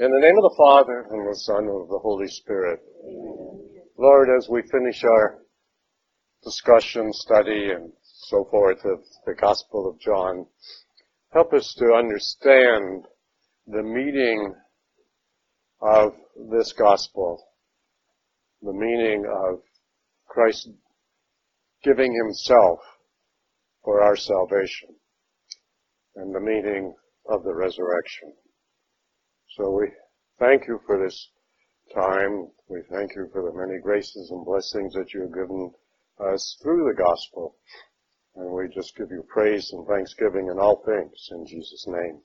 In the name of the Father, and the Son, and of the Holy Spirit. Lord, as we finish our discussion, study, and so forth of the Gospel of John, help us to understand the meaning of this Gospel, the meaning of Christ giving Himself for our salvation, and the meaning of the resurrection. So we thank you for this time. We thank you for the many graces and blessings that you have given us through the gospel. And we just give you praise and thanksgiving in all things in Jesus' name.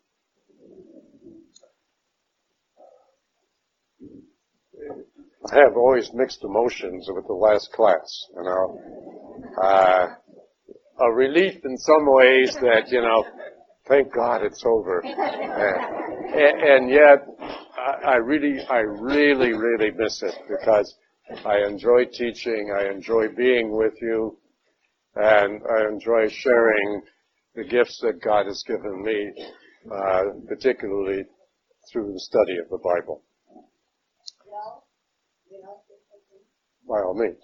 I have always mixed emotions with the last class, you know. Uh, a relief in some ways that, you know, thank God it's over. and, and yet, I, I really, I really, really miss it because I enjoy teaching, I enjoy being with you, and I enjoy sharing the gifts that God has given me, uh, particularly through the study of the Bible. By all means.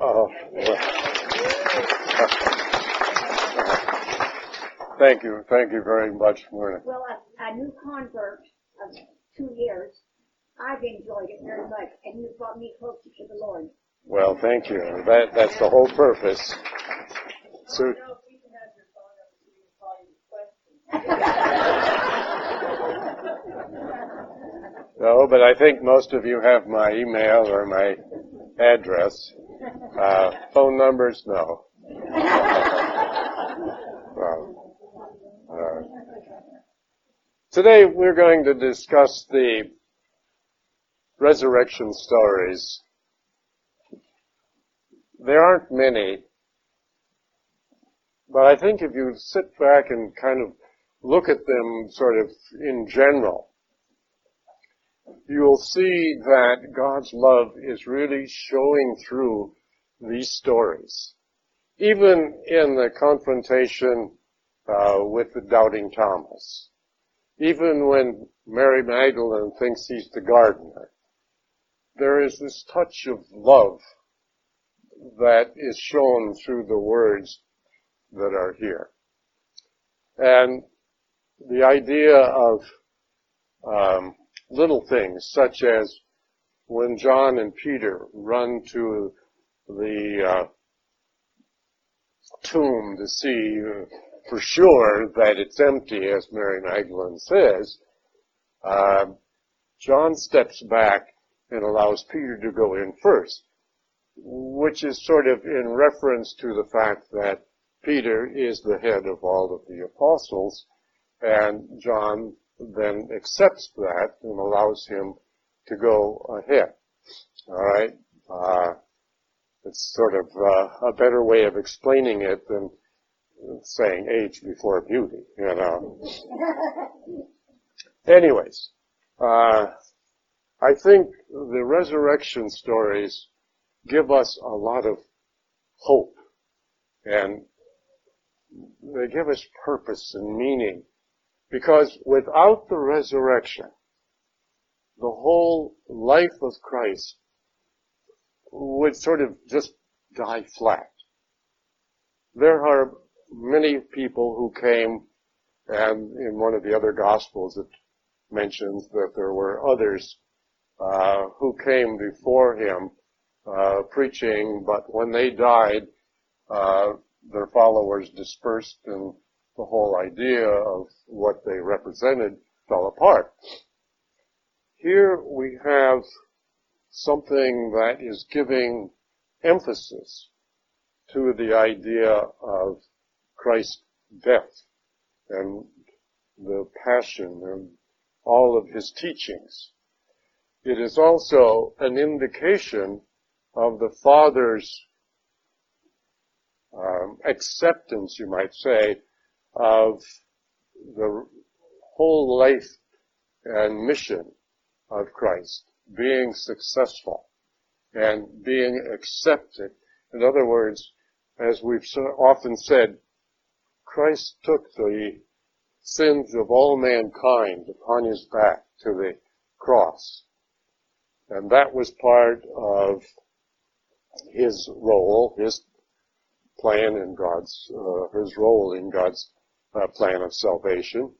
Oh. Thank you. Thank you very much, Myrna. Well, a, a new convert of two years, I've enjoyed it very much, and you've brought me closer to the Lord. Well, thank you. That, that's the whole purpose. So, no, but I think most of you have my email or my address. Uh, phone numbers, no. Today we're going to discuss the resurrection stories. There aren't many, but I think if you sit back and kind of look at them sort of in general, you'll see that God's love is really showing through these stories. Even in the confrontation uh, with the doubting Thomas even when Mary Magdalene thinks he's the gardener, there is this touch of love that is shown through the words that are here. And the idea of um, little things such as when John and Peter run to the uh, tomb to see for sure that it's empty, as Mary Magdalene says, uh, John steps back and allows Peter to go in first, which is sort of in reference to the fact that Peter is the head of all of the apostles, and John then accepts that and allows him to go ahead. All right. Uh, it's sort of uh, a better way of explaining it than saying age before beauty, you know. Anyways, uh, I think the resurrection stories give us a lot of hope and they give us purpose and meaning because without the resurrection, the whole life of Christ would sort of just die flat. There are many people who came, and in one of the other gospels it mentions that there were others uh, who came before him uh, preaching, but when they died, uh, their followers dispersed, and the whole idea of what they represented fell apart. Here we have something that is giving emphasis to the idea of Christ's death and the passion and all of his teachings. It is also an indication of the Father's um, acceptance, you might say, of the whole life and mission of Christ being successful and being accepted. In other words, as we've often said, Christ took the sins of all mankind upon his back to the cross. And that was part of his role, his plan in God's, uh, his role in God's uh, plan of salvation.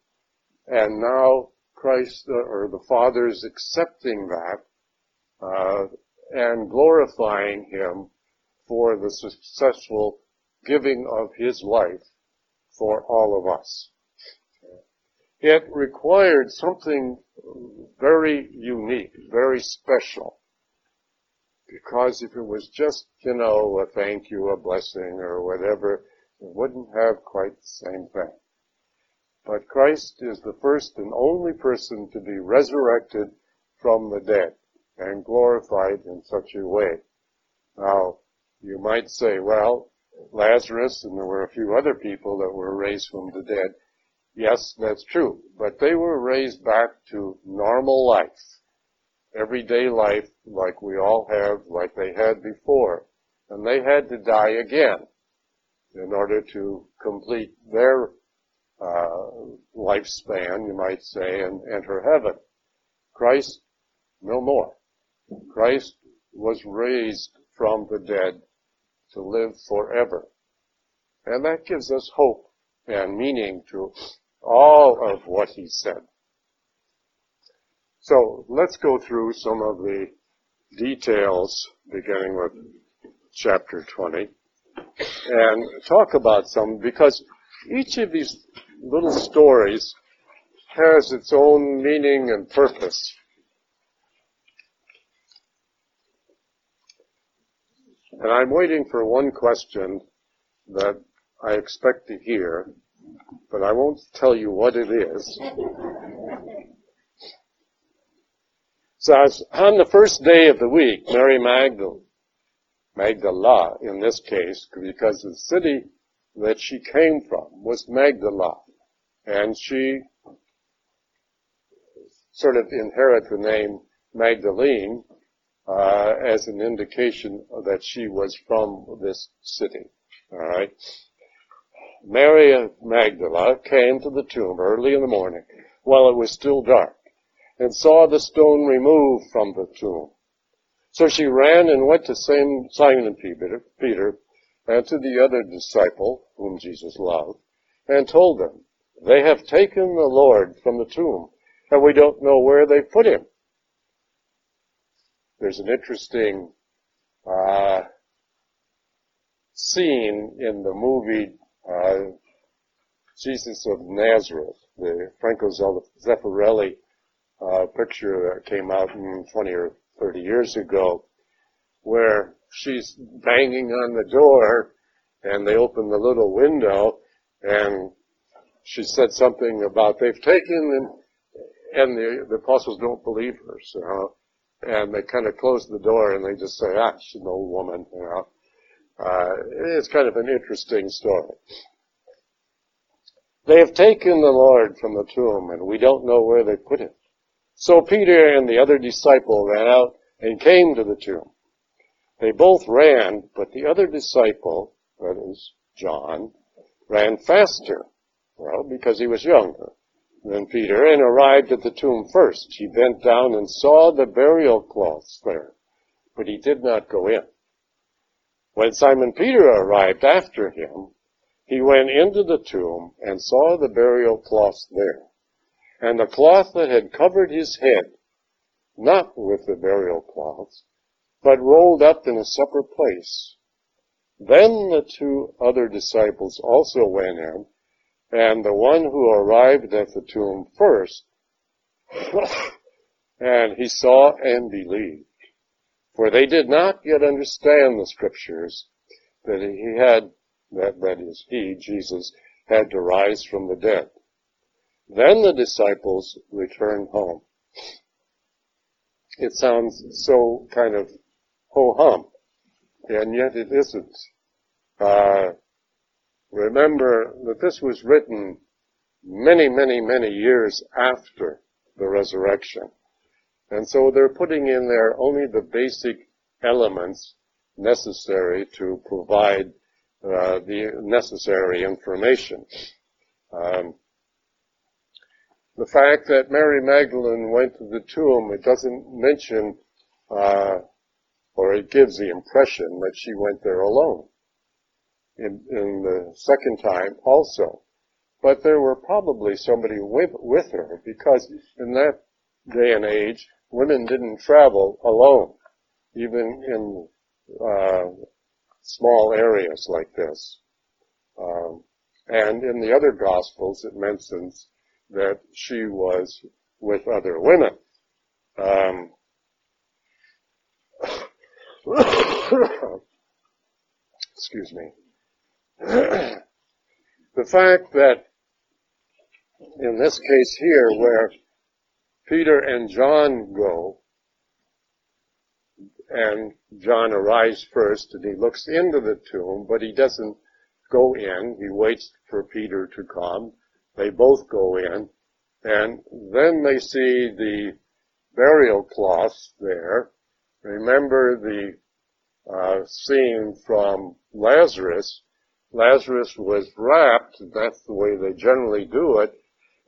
And now Christ, uh, or the Father is accepting that, uh, and glorifying Him for the successful giving of His life for all of us. It required something very unique, very special. Because if it was just, you know, a thank you, a blessing, or whatever, it wouldn't have quite the same thing. But Christ is the first and only person to be resurrected from the dead and glorified in such a way. Now, you might say, well, Lazarus and there were a few other people that were raised from the dead. Yes, that's true. But they were raised back to normal life. Everyday life like we all have, like they had before. And they had to die again in order to complete their uh, lifespan, you might say, and enter heaven. Christ, no more. Christ was raised from the dead to live forever. And that gives us hope and meaning to all of what he said. So let's go through some of the details beginning with chapter 20 and talk about some because each of these little stories has its own meaning and purpose. And I'm waiting for one question that I expect to hear, but I won't tell you what it is. So on the first day of the week, Mary Magdalene, Magdala in this case, because the city that she came from was Magdala. And she sort of inherited the name Magdalene uh, as an indication that she was from this city. All right. Mary Magdala came to the tomb early in the morning while it was still dark and saw the stone removed from the tomb. So she ran and went to Simon Peter, Peter and to the other disciple whom Jesus loved and told them, they have taken the Lord from the tomb and we don't know where they put him. There's an interesting uh, scene in the movie uh, Jesus of Nazareth, the Franco Zeffirelli uh, picture that came out in 20 or 30 years ago, where she's banging on the door and they open the little window and she said something about they've taken and, and the, the apostles don't believe her, so and they kind of close the door and they just say, ah, she's an old woman, you know. Uh, it's kind of an interesting story. They have taken the Lord from the tomb and we don't know where they put him. So Peter and the other disciple ran out and came to the tomb. They both ran, but the other disciple, that is John, ran faster. Well, because he was younger than Peter and arrived at the tomb first. He bent down and saw the burial cloths there, but he did not go in. When Simon Peter arrived after him, he went into the tomb and saw the burial cloths there, and the cloth that had covered his head, not with the burial cloths, but rolled up in a separate place. Then the two other disciples also went in and the one who arrived at the tomb first, and he saw and believed. For they did not yet understand the scriptures that he had, that, that is, he, Jesus, had to rise from the dead. Then the disciples returned home. It sounds so kind of ho-hum, and yet it isn't. Uh, Remember that this was written many, many, many years after the resurrection. And so they're putting in there only the basic elements necessary to provide uh, the necessary information. Um, the fact that Mary Magdalene went to the tomb, it doesn't mention, uh, or it gives the impression that she went there alone. In, in the second time also. But there were probably somebody with, with her because in that day and age, women didn't travel alone, even in uh, small areas like this. Um, and in the other Gospels, it mentions that she was with other women. Um, excuse me. The fact that in this case here, where Peter and John go, and John arrives first and he looks into the tomb, but he doesn't go in. He waits for Peter to come. They both go in and then they see the burial cloths there. Remember the uh, scene from Lazarus. Lazarus was wrapped, that's the way they generally do it.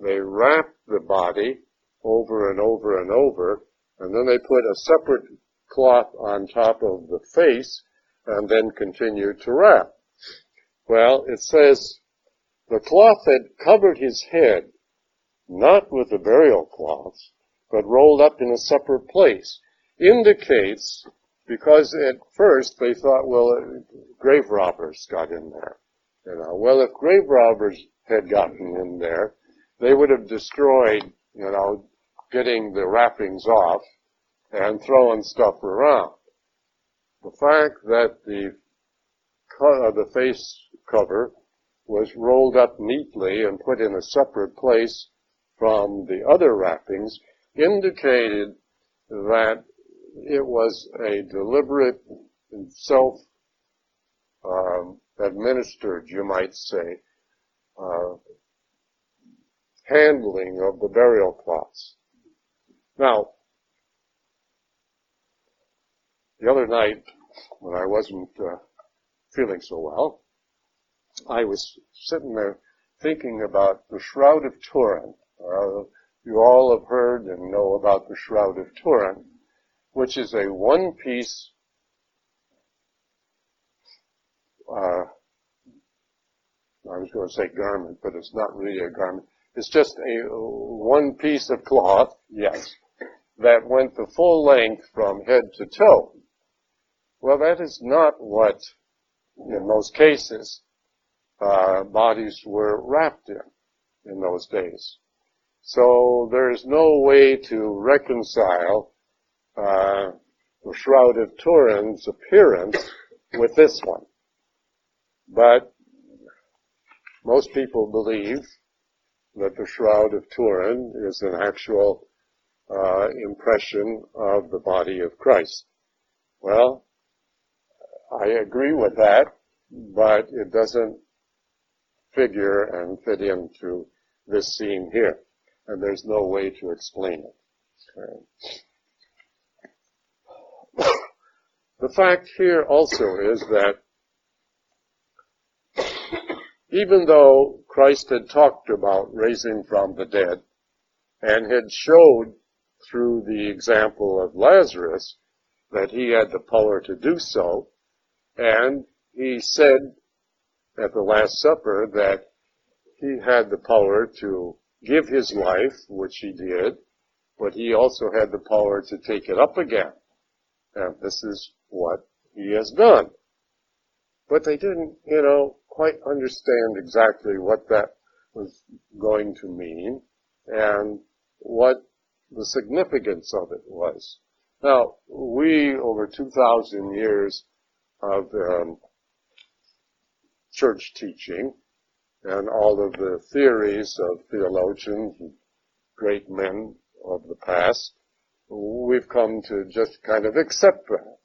They wrap the body over and over and over, and then they put a separate cloth on top of the face and then continue to wrap. Well, it says the cloth had covered his head, not with the burial cloths, but rolled up in a separate place, indicates because at first they thought, well, grave robbers got in there. You know, well, if grave robbers had gotten in there, they would have destroyed, you know, getting the wrappings off and throwing stuff around. The fact that the uh, the face cover was rolled up neatly and put in a separate place from the other wrappings indicated that it was a deliberate self um, administered, you might say, uh, handling of the burial cloths. Now, the other night, when I wasn't uh, feeling so well, I was sitting there thinking about the Shroud of Turin. Uh, you all have heard and know about the Shroud of Turin, which is a one-piece uh, I was going to say garment, but it's not really a garment. It's just a one piece of cloth, yes, that went the full length from head to toe. Well, that is not what, in most cases, uh, bodies were wrapped in in those days. So there is no way to reconcile uh, the Shroud of Turin's appearance with this one. But most people believe that the Shroud of Turin is an actual uh, impression of the body of Christ. Well, I agree with that, but it doesn't figure and fit into this scene here. And there's no way to explain it. Okay. The fact here also is that even though Christ had talked about raising from the dead and had showed through the example of Lazarus that he had the power to do so, and he said at the Last Supper that he had the power to give his life, which he did, but he also had the power to take it up again. And this is what he has done. But they didn't, you know, quite understand exactly what that was going to mean and what the significance of it was. Now, we, over 2,000 years of um, church teaching and all of the theories of theologians and great men of the past, we've come to just kind of accept that.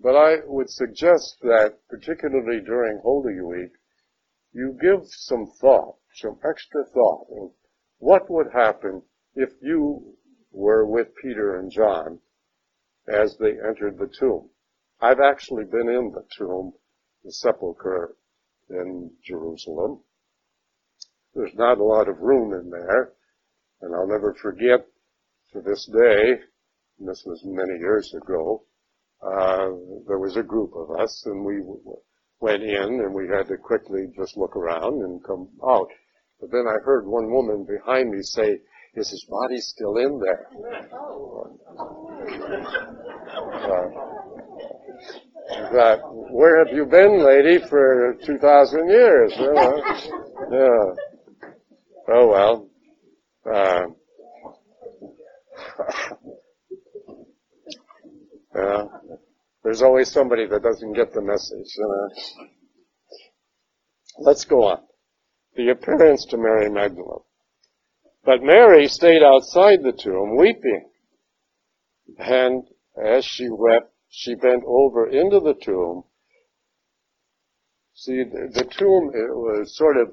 But I would suggest that, particularly during Holy Week, you give some thought, some extra thought of what would happen if you were with Peter and John as they entered the tomb. I've actually been in the tomb the sepulchre in Jerusalem. There's not a lot of room in there, and I'll never forget to this day, and this was many years ago, uh, there was a group of us, and we went in, and we had to quickly just look around and come out. But then I heard one woman behind me say, is his body still in there? Uh, that, where have you been, lady, for 2,000 years? yeah. Oh well. Uh, yeah. There's always somebody that doesn't get the message. You know? Let's go on. The appearance to Mary Magdalene. But Mary stayed outside the tomb weeping. And as she wept, she bent over into the tomb. See, the, the tomb it was sort of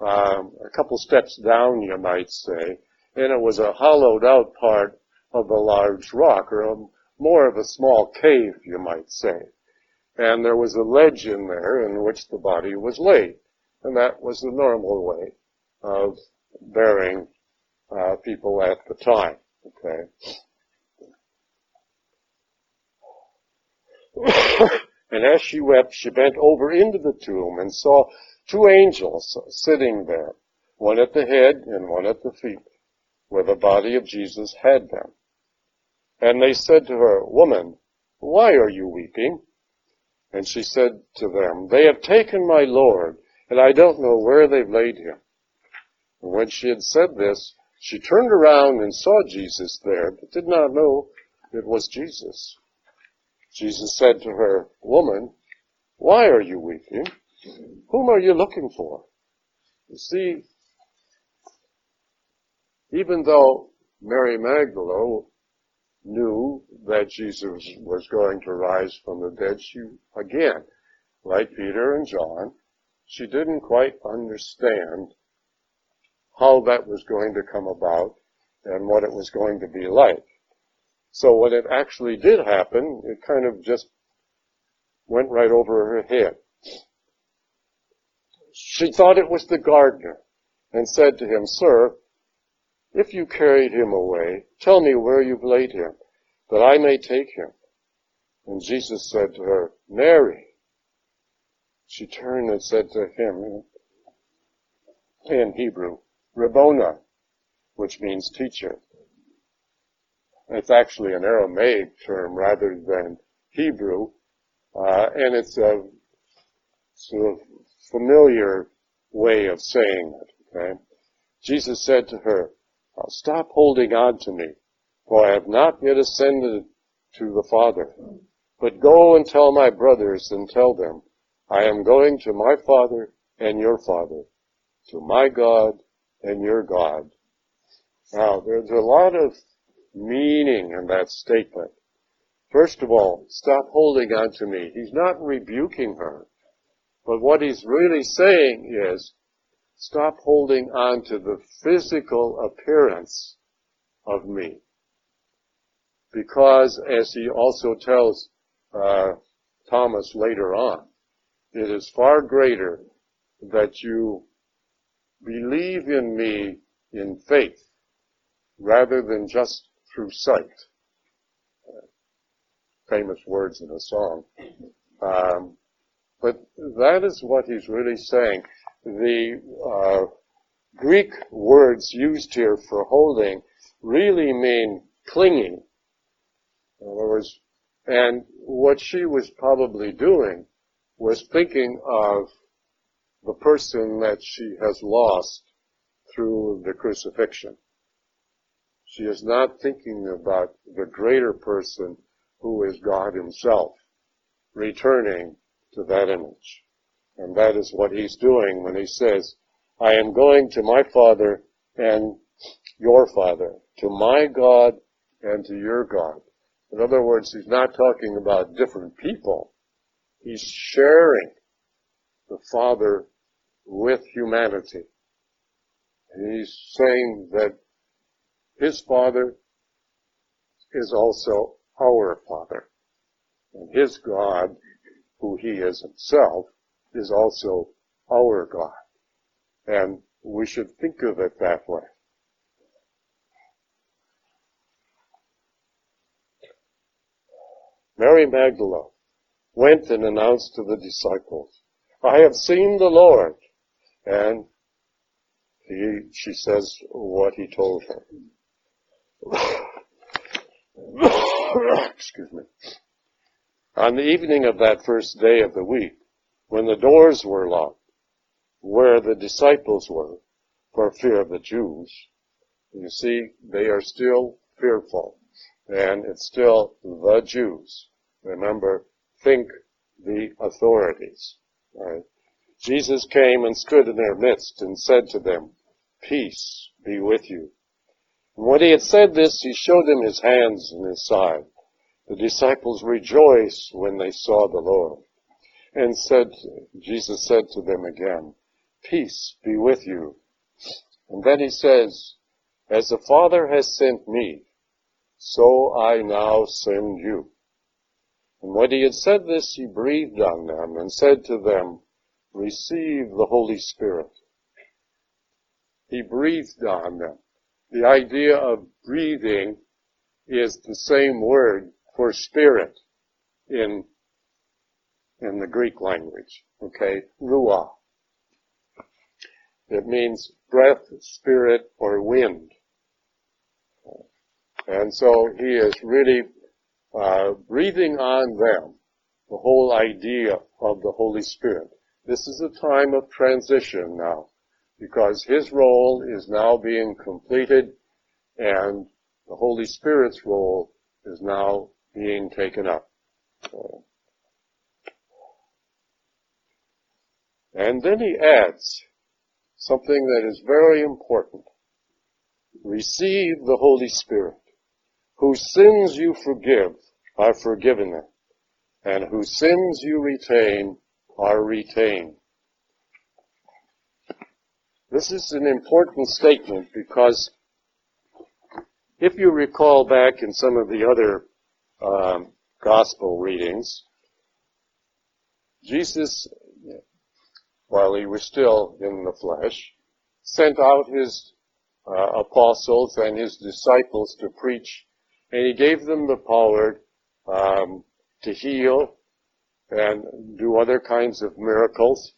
um, a couple steps down, you might say, and it was a hollowed out part of a large rock, or more of a small cave, you might say. And there was a ledge in there in which the body was laid. And that was the normal way of burying uh, people at the time. Okay. and as she wept, she bent over into the tomb and saw two angels sitting there, one at the head and one at the feet, where the body of Jesus had been. And they said to her, Woman, why are you weeping? And she said to them, They have taken my Lord, and I don't know where they've laid him. And when she had said this, she turned around and saw Jesus there, but did not know it was Jesus. Jesus said to her, Woman, why are you weeping? Whom are you looking for? You see, even though Mary Magdalene knew that Jesus was going to rise from the dead, she, again, like Peter and John, she didn't quite understand how that was going to come about and what it was going to be like. So when it actually did happen, it kind of just went right over her head. She thought it was the gardener and said to him, Sir, if you carried him away, tell me where you've laid him, that I may take him. And Jesus said to her, Mary. She turned and said to him in Hebrew, Rabboni, which means teacher. It's actually an Aramaic term rather than Hebrew, uh, and it's a sort of familiar way of saying it. Okay? Jesus said to her, Stop holding on to me, for I have not yet ascended to the Father. But go and tell my brothers and tell them, I am going to my Father and your Father, to my God and your God. Now, there's a lot of meaning in that statement. First of all, stop holding on to me. He's not rebuking her. But what he's really saying is, stop holding on to the physical appearance of me. Because, as he also tells uh, Thomas later on, it is far greater that you believe in me in faith rather than just through sight. Famous words in a song. Um, but that is what he's really saying the uh, Greek words used here for holding really mean clinging. In other words, and what she was probably doing was thinking of the person that she has lost through the crucifixion. She is not thinking about the greater person who is God himself returning to that image. And that is what he's doing when he says, I am going to my Father and your Father, to my God and to your God. In other words, he's not talking about different people. He's sharing the Father with humanity. And he's saying that his Father is also our Father. And his God who he is himself, is also our God. And we should think of it that way. Mary Magdalene went and announced to the disciples, I have seen the Lord. And he, she says what he told her. Excuse me. On the evening of that first day of the week, when the doors were locked, where the disciples were, for fear of the Jews, you see, they are still fearful. And it's still the Jews. Remember, think the authorities. Right? Jesus came and stood in their midst and said to them, Peace be with you. And when he had said this, he showed them his hands and his side. The disciples rejoiced when they saw the Lord. And said, Jesus said to them again, Peace be with you. And then he says, As the Father has sent me, so I now send you. And when he had said this, he breathed on them and said to them, Receive the Holy Spirit. He breathed on them. The idea of breathing is the same word for spirit in, in the Greek language. Okay? Ruah. It means breath, spirit, or wind. And so he is really uh, breathing on them the whole idea of the Holy Spirit. This is a time of transition now because his role is now being completed and the Holy Spirit's role is now being taken up. And then he adds something that is very important. Receive the Holy Spirit whose sins you forgive are forgiven them, and whose sins you retain are retained. This is an important statement because if you recall back in some of the other um, gospel readings, Jesus, while he was still in the flesh, sent out his uh, apostles and his disciples to preach and he gave them the power um, to heal and do other kinds of miracles.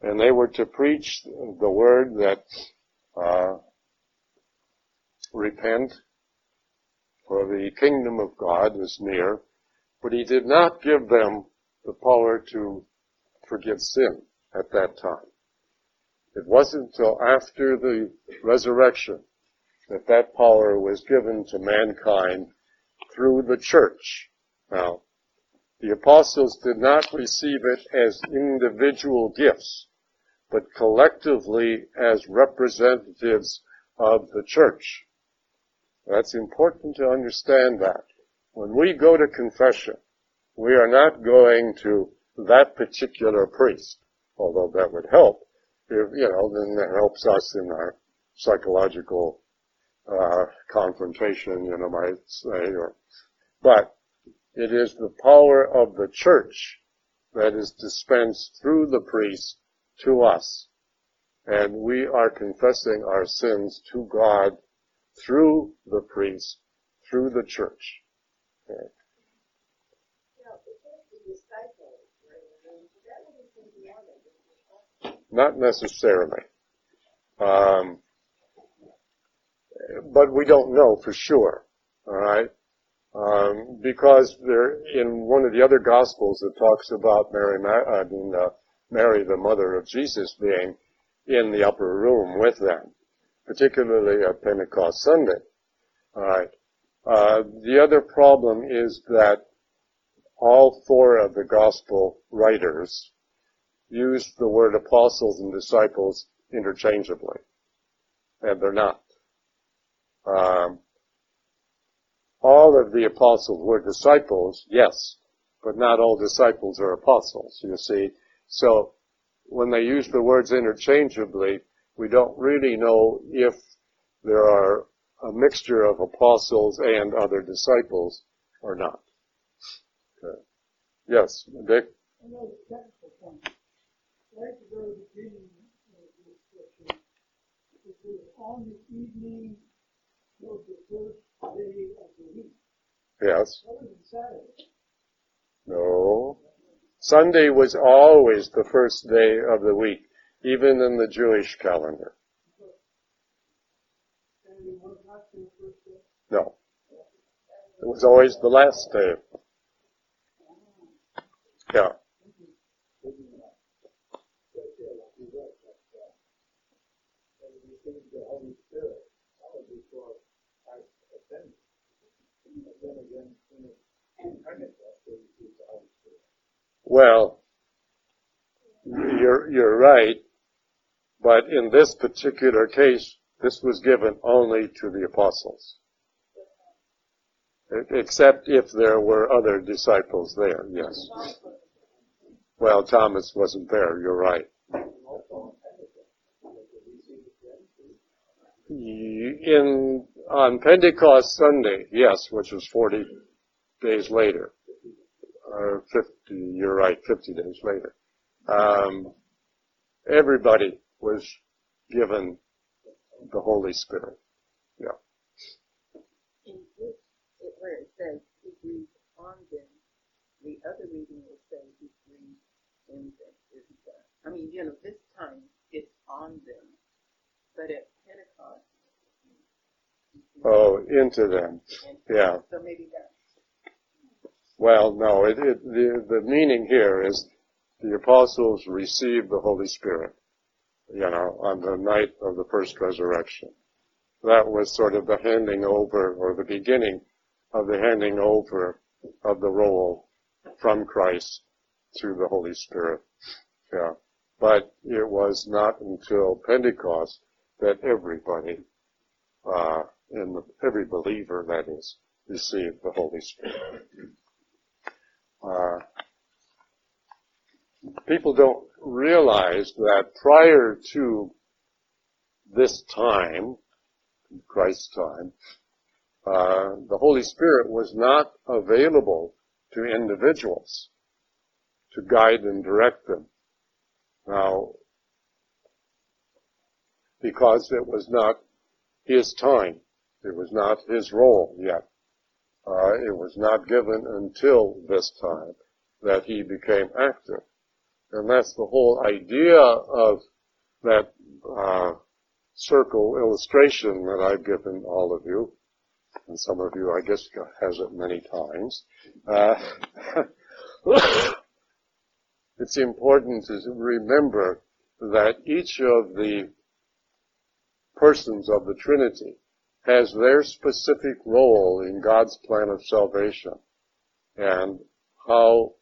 And they were to preach the word that uh, repent, for the kingdom of God is near. But he did not give them the power to forgive sin at that time. It wasn't until after the resurrection that that power was given to mankind through the church. Now, the apostles did not receive it as individual gifts, but collectively as representatives of the church. That's important to understand that. When we go to confession, we are not going to that particular priest, although that would help. If, you know, then that helps us in our psychological uh, confrontation, you know, might say, or, but it is the power of the church that is dispensed through the priest to us. And we are confessing our sins to God through the priest, through the church. Okay. Not necessarily. Um, but we don't know for sure. All right, um, because there in one of the other gospels it talks about Mary, I mean uh, Mary, the mother of Jesus, being in the upper room with them, particularly at Pentecost Sunday. All right. Uh, the other problem is that all four of the gospel writers use the word apostles and disciples interchangeably, and they're not. Um, all of the apostles were disciples, yes, but not all disciples are apostles, you see. So when they use the words interchangeably, we don't really know if there are a mixture of apostles and other disciples or not. Okay. Yes, Dick? I know the technical point. Right at the very beginning of the scripture, it says, on the evening of the first day of the week. Yes. Saturday. No. Sunday was always the first day of the week, even in the Jewish calendar. Saturday was not the first day. No. It was always the last day. Yeah. Well, you're, you're right, but in this particular case, this was given only to the apostles. Except if there were other disciples there, yes. Well, Thomas wasn't there, you're right. In, on Pentecost Sunday, yes, which was 40 days later, or 50, you're right, 50 days later, um, everybody was given the Holy Spirit. Yeah. Says he breathed on them, the other reading will say he breathed in them, isn't that? I mean, you know, this time it's on them, but at Pentecost. Oh, into them. Yeah. So maybe that's, Well, no, it, it, the, the meaning here is the apostles received the Holy Spirit, you know, on the night of the first resurrection. That was sort of the handing over, or the beginning of the handing over of the role from Christ to the Holy Spirit. Yeah. But it was not until Pentecost that everybody, uh, in the, every believer, that is, received the Holy Spirit. Uh, people don't realize that prior to this time, Christ's time, uh, the Holy Spirit was not available to individuals to guide and direct them. Now, because it was not his time, it was not his role yet. Uh, it was not given until this time that he became active. And that's the whole idea of that uh, circle illustration that I've given all of you, and some of you, I guess, has it many times. Uh, it's important to remember that each of the persons of the Trinity has their specific role in God's plan of salvation and how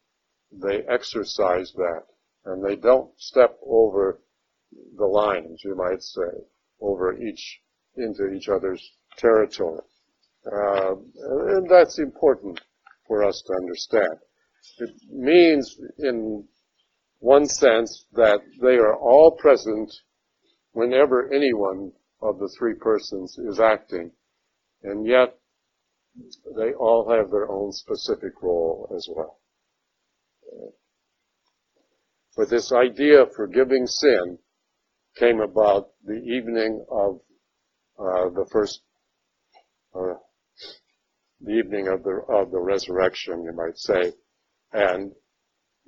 they exercise that. And they don't step over the lines, you might say, over each, into each other's territory. Uh, and that's important for us to understand. It means, in one sense, that they are all present whenever anyone of the three persons is acting, and yet they all have their own specific role as well. But this idea of forgiving sin came about the evening of uh, the first, uh, the evening of the of the resurrection, you might say, and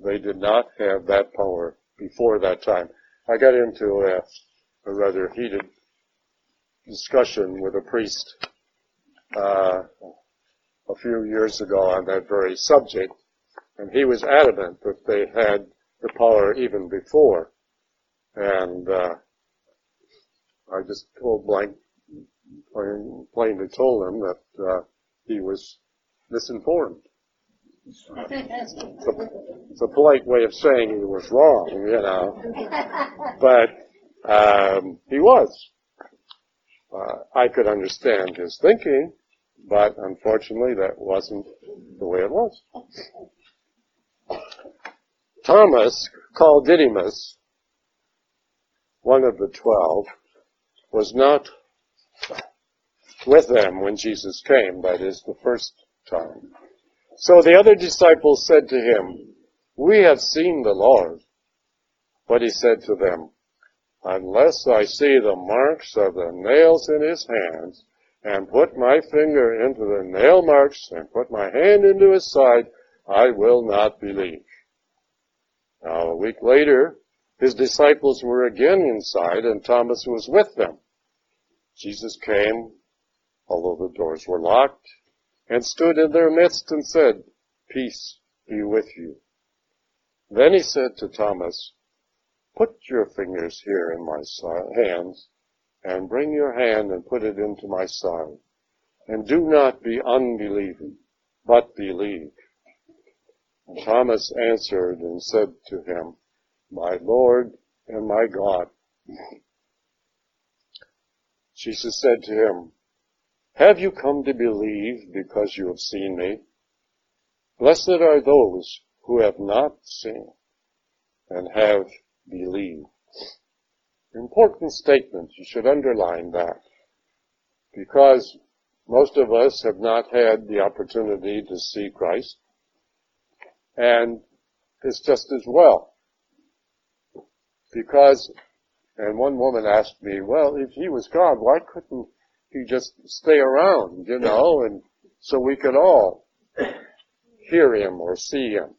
they did not have that power before that time. I got into a, a rather heated discussion with a priest uh, a few years ago on that very subject, and he was adamant that they had the power even before. And uh, I just told blank, plain, plainly told him that uh, he was misinformed. It's a, it's a polite way of saying he was wrong, you know, but um, he was. Uh, I could understand his thinking, but unfortunately that wasn't the way it was. Thomas, called Didymus, one of the twelve, was not with them when Jesus came, that is the first time. So the other disciples said to him, We have seen the Lord. But he said to them, Unless I see the marks of the nails in his hands, and put my finger into the nail marks, and put my hand into his side, I will not believe. Now a week later, his disciples were again inside, and Thomas was with them. Jesus came, although the doors were locked, and stood in their midst and said, Peace be with you. Then he said to Thomas, Put your fingers here in my hands, and bring your hand and put it into my side. And do not be unbelieving, but believe. And Thomas answered and said to him, My Lord and my God. Jesus said to him, Have you come to believe because you have seen me? Blessed are those who have not seen and have believed. Important statement. You should underline that. Because most of us have not had the opportunity to see Christ. And it's just as well. Because, and one woman asked me, well, if he was God, why couldn't he just stay around, you know, and so we could all hear him or see him?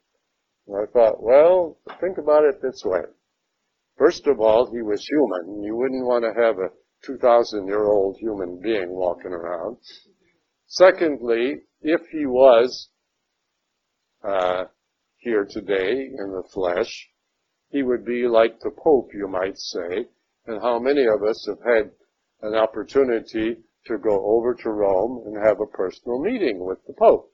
And I thought, well, think about it this way. First of all, he was human. You wouldn't want to have a 2,000 year old human being walking around. Secondly, if he was uh, here today in the flesh, he would be like the Pope, you might say. And how many of us have had an opportunity to go over to Rome and have a personal meeting with the Pope?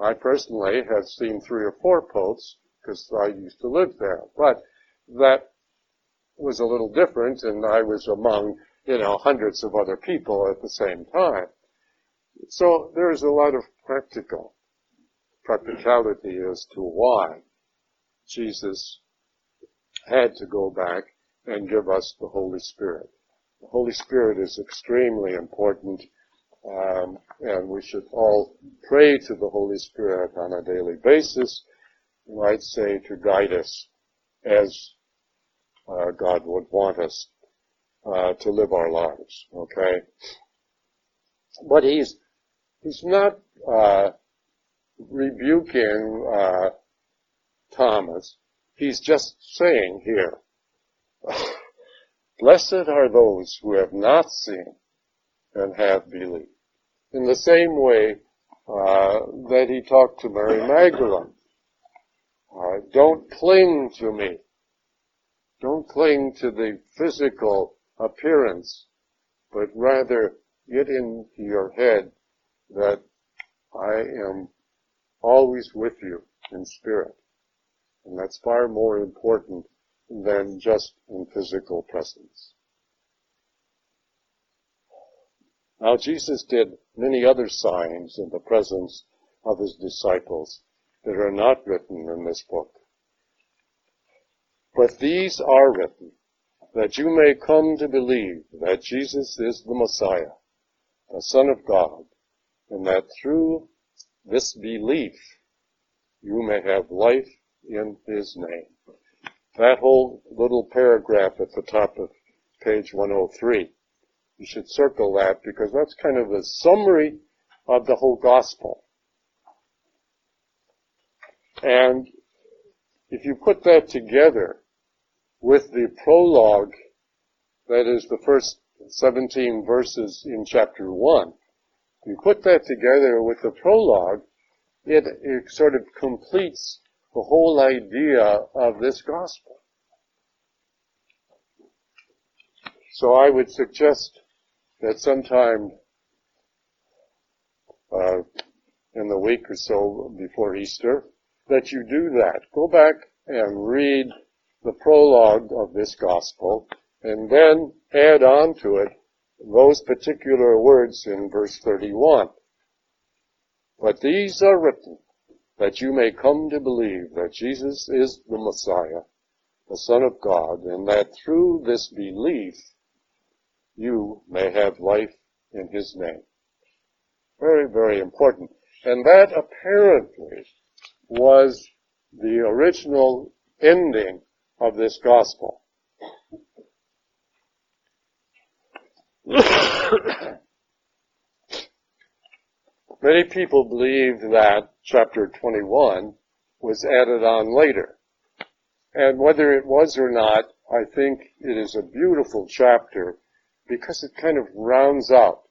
I personally have seen three or four popes because I used to live there. But that was a little different and I was among, you know, hundreds of other people at the same time. So there's a lot of practical, practicality as to why Jesus had to go back and give us the Holy Spirit. The Holy Spirit is extremely important, um, and we should all pray to the Holy Spirit on a daily basis, you might say, to guide us as uh, God would want us uh, to live our lives. Okay, but he's he's not uh, rebuking uh, Thomas. He's just saying here, blessed are those who have not seen and have believed. In the same way uh, that he talked to Mary Magdalene. Uh, don't cling to me don't cling to the physical appearance, but rather get into your head that I am always with you in spirit. And that's far more important than just in physical presence. Now Jesus did many other signs in the presence of his disciples that are not written in this book. But these are written, that you may come to believe that Jesus is the Messiah, the Son of God, and that through this belief you may have life in His name. That whole little paragraph at the top of page 103. You should circle that because that's kind of a summary of the whole gospel. And if you put that together with the prologue, that is the first 17 verses in chapter 1, you put that together with the prologue, it, it sort of completes the whole idea of this gospel. So I would suggest that sometime uh, in the week or so before Easter, that you do that. Go back and read the prologue of this gospel and then add on to it those particular words in verse 31. But these are written that you may come to believe that Jesus is the Messiah, the Son of God, and that through this belief you may have life in His name. Very, very important. And that apparently was the original ending of this gospel. Many people believe that chapter 21 was added on later. And whether it was or not, I think it is a beautiful chapter because it kind of rounds out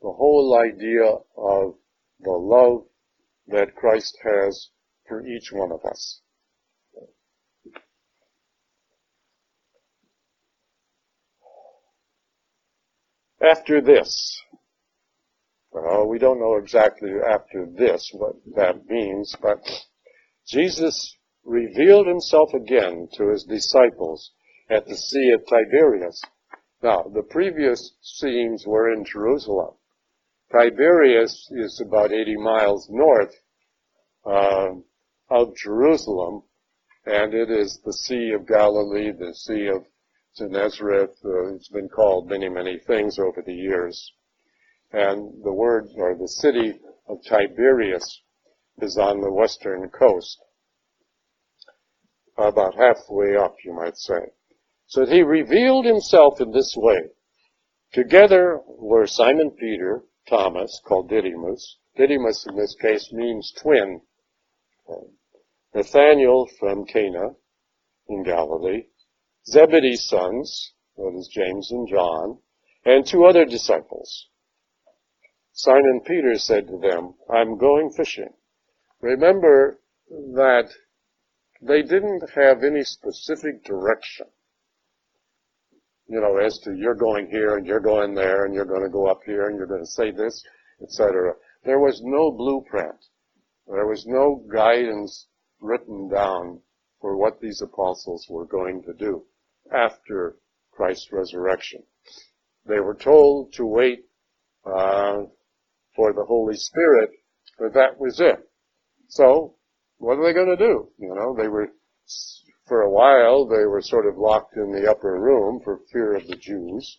the whole idea of the love that Christ has for each one of us. After this, well, we don't know exactly after this what that means, but Jesus revealed himself again to his disciples at the Sea of Tiberias. Now, the previous scenes were in Jerusalem. Tiberias is about 80 miles north uh, of Jerusalem, and it is the Sea of Galilee, the Sea of Gennesareth. Uh, it's been called many, many things over the years. And the word, or the city of Tiberias, is on the western coast. About halfway up, you might say. So he revealed himself in this way. Together were Simon Peter, Thomas, called Didymus. Didymus in this case means twin. Nathanael from Cana in Galilee. Zebedee's sons, that is James and John, and two other disciples. Simon Peter said to them, I'm going fishing. Remember that they didn't have any specific direction you know, as to you're going here and you're going there and you're going to go up here and you're going to say this, etc. There was no blueprint. There was no guidance written down for what these apostles were going to do after Christ's resurrection. They were told to wait uh, for the Holy Spirit, but that was it. So, what are they going to do? You know, they were for a while they were sort of locked in the upper room for fear of the Jews.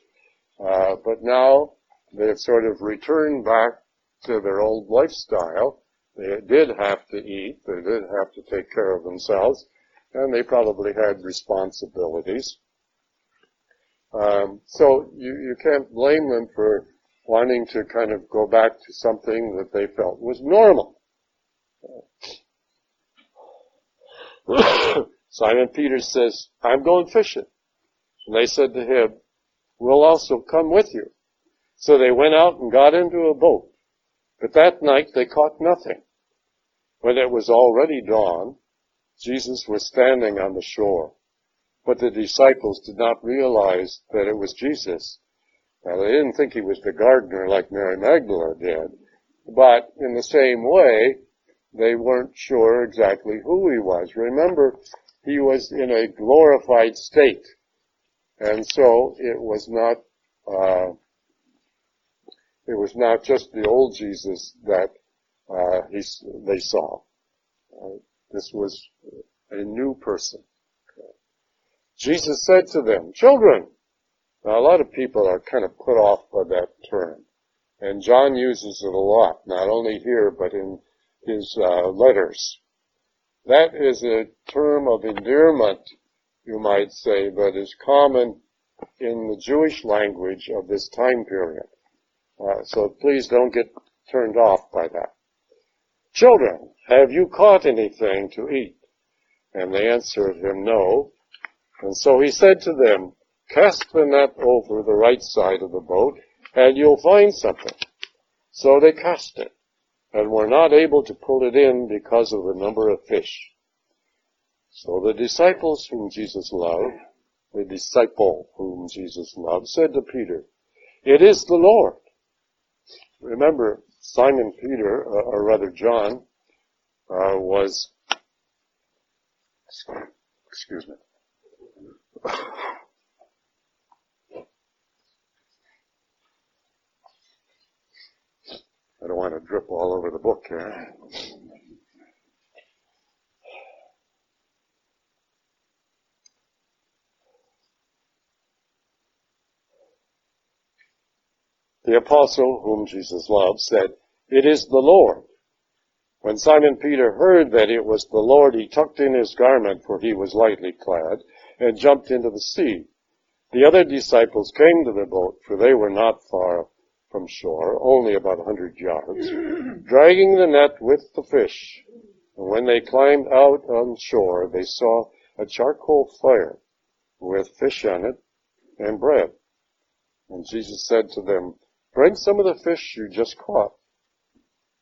Uh, but now they have sort of returned back to their old lifestyle. They did have to eat, they did have to take care of themselves, and they probably had responsibilities. Um, so you, you can't blame them for wanting to kind of go back to something that they felt was normal. Simon Peter says, I'm going fishing. And they said to him, we'll also come with you. So they went out and got into a boat. But that night they caught nothing. When it was already dawn, Jesus was standing on the shore. But the disciples did not realize that it was Jesus. Now they didn't think he was the gardener like Mary Magdalene did. But in the same way, they weren't sure exactly who he was. Remember, he was in a glorified state. And so it was not, uh, it was not just the old Jesus that uh, he, they saw. Uh, this was a new person. Jesus said to them, children. Now a lot of people are kind of put off by that term. And John uses it a lot, not only here, but in his uh, letters. That is a term of endearment, you might say, that is common in the Jewish language of this time period. Uh, so please don't get turned off by that. Children, have you caught anything to eat? And they answered him, no. And so he said to them, cast the net over the right side of the boat, and you'll find something. So they cast it and were not able to pull it in because of the number of fish. So the disciples whom Jesus loved, the disciple whom Jesus loved, said to Peter, It is the Lord. Remember, Simon Peter, uh, or rather John, uh, was, excuse me, I don't want to drip all over the book here. The apostle whom Jesus loved said, It is the Lord. When Simon Peter heard that it was the Lord, he tucked in his garment, for he was lightly clad, and jumped into the sea. The other disciples came to the boat, for they were not far from shore, only about a hundred yards, dragging the net with the fish. And when they climbed out on shore, they saw a charcoal fire with fish on it and bread. And Jesus said to them, bring some of the fish you just caught.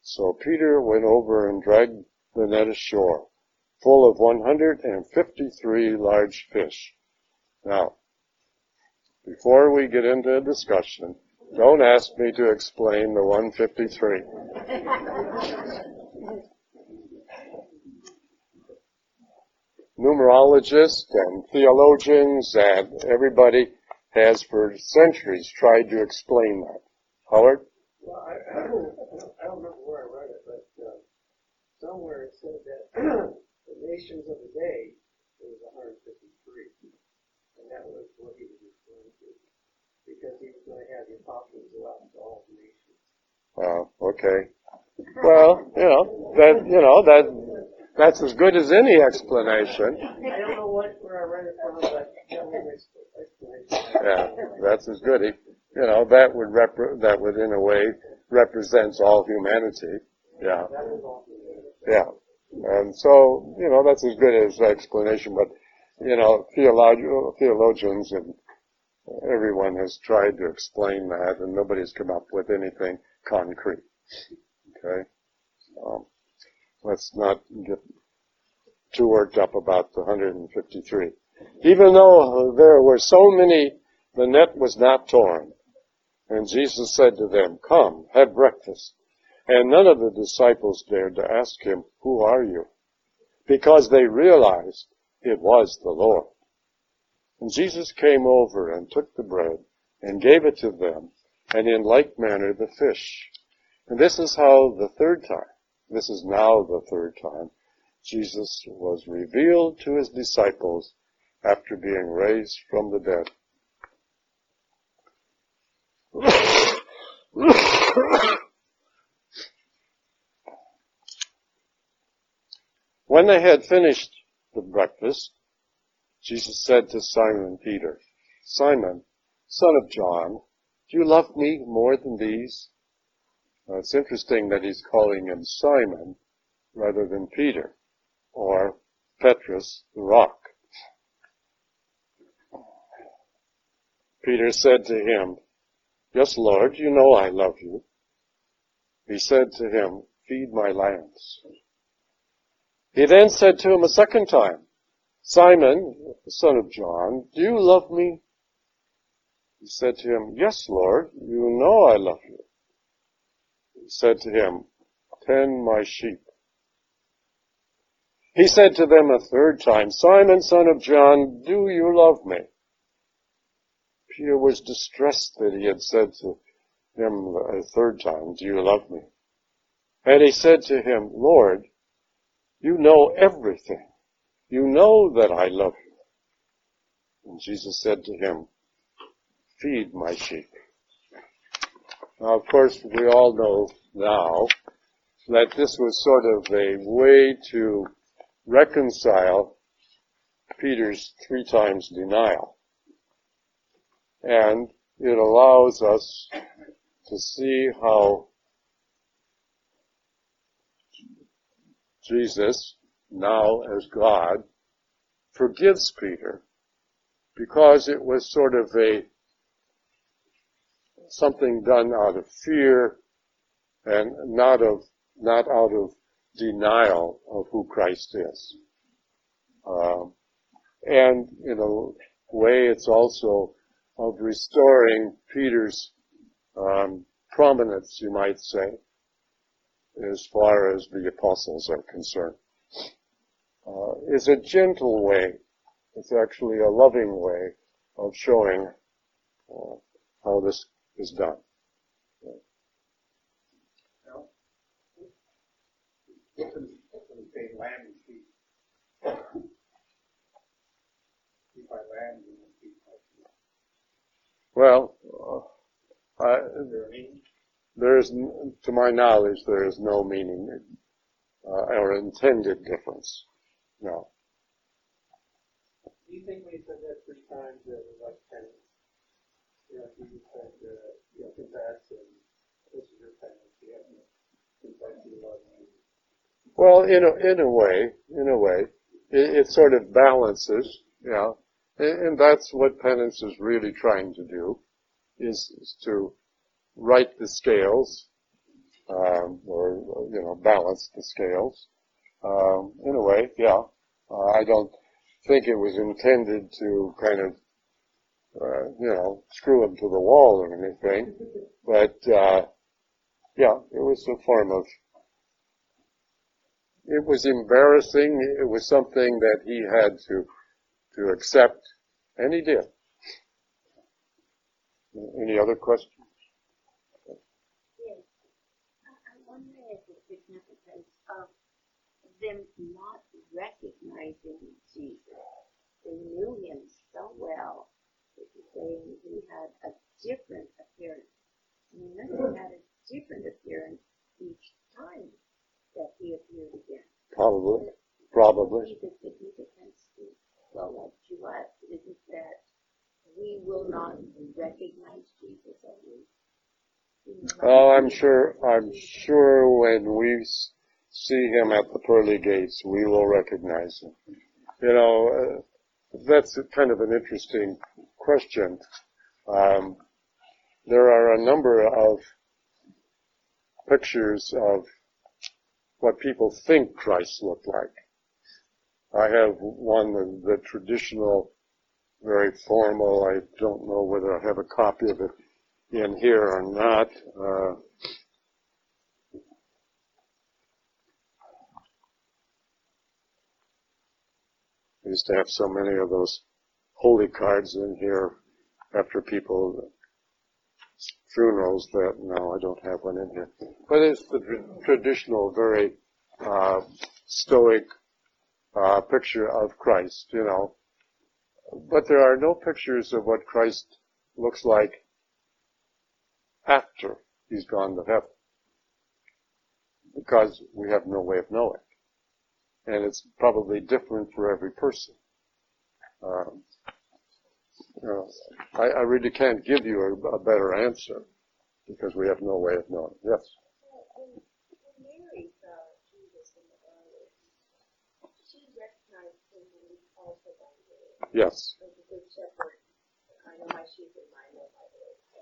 So Peter went over and dragged the net ashore, full of 153 large fish. Now, before we get into a discussion, don't ask me to explain the 153. Numerologists and theologians and everybody has for centuries tried to explain that. Howard? Well, I, I don't remember where I read it, but uh, somewhere it said that the nations of the day was 153, and that was what he was referring to, because he was going to have the apostles go out to all the nations. Oh, okay. Well, you know, that, you know, that, that's as good as any explanation. I don't know what, where I read it from, but that was explanation. Yeah, that's as good. You know, that would rep- that would in a way represents all humanity. Yeah. That was all. Yeah. And so, you know, that's as good as explanation, but, you know, theolog- theologians and everyone has tried to explain that and nobody's come up with anything concrete. Okay? Um, let's not get too worked up about the 153. Even though there were so many, the net was not torn. And Jesus said to them, Come, have breakfast. And none of the disciples dared to ask him, Who are you? Because they realized it was the Lord. And Jesus came over and took the bread and gave it to them, and in like manner the fish. And this is how the third time, this is now the third time, Jesus was revealed to his disciples after being raised from the dead. when they had finished the breakfast, Jesus said to Simon Peter, Simon, son of John, do you love me more than these? Now, it's interesting that he's calling him Simon rather than Peter or Petrus the rock. Peter said to him, Yes, Lord, you know I love you. He said to him, Feed my lambs. He then said to him a second time, Simon, son of John, do you love me? He said to him, Yes, Lord, you know I love you. Said to him, Tend my sheep. He said to them a third time, Simon, son of John, do you love me? Peter was distressed that he had said to him a third time, Do you love me? And he said to him, Lord, you know everything. You know that I love you. And Jesus said to him, Feed my sheep. Now, of course, we all know now that this was sort of a way to reconcile Peter's three times denial. And it allows us to see how Jesus, now as God, forgives Peter because it was sort of a something done out of fear and not of not out of denial of who Christ is. Um, and in a way, it's also of restoring Peter's um, prominence, you might say, as far as the apostles are concerned. Uh, is a gentle way. It's actually a loving way of showing uh, how this is done. Well, uh, I, there is, to my knowledge, there is no meaning. uh, or intended difference. No. Do you think when he said that three times that it was like penance? You know, he said, uh, you know, confess and this is your penance. You have to confess. Well, in a, in a way, in a way, it, it sort of balances, yeah, and, and that's what penance is really trying to do, is, is to right the scales, um, or, you know, balance the scales. Um, in a way, yeah. Uh, I don't think it was intended to kind of, uh, you know, screw him to the wall or anything, but, uh, yeah, it was a form of it was embarrassing. It was something that he had to to accept, and he did. Any other questions? Yes. I, I wonder if the significance of them not recognizing Jesus. They knew him so well that they he had a different appearance. And he had a different appearance each time that he appeared again. Probably, probably. the significance well, like to us, is that we will not recognize Jesus as we you know, like Oh, I'm sure. I'm sure when we see him at the pearly gates, we will recognize him. You know, uh, that's a kind of an interesting question. Um, there are a number of pictures of what people think Christ looked like. I have one, the, traditional, very formal, I don't know whether I have a copy of it in here or not. Uh, I used to have so many of those holy cards in here after people funerals that no, I don't have one in here. But it's the tr- traditional, very uh, stoic uh, picture of Christ, you know. But there are no pictures of what Christ looks like after he's gone to heaven. Because we have no way of knowing. And it's probably different for every person. Um, you know, I, I really can't give you a, a better answer because we have no way of knowing. Yes. Yes.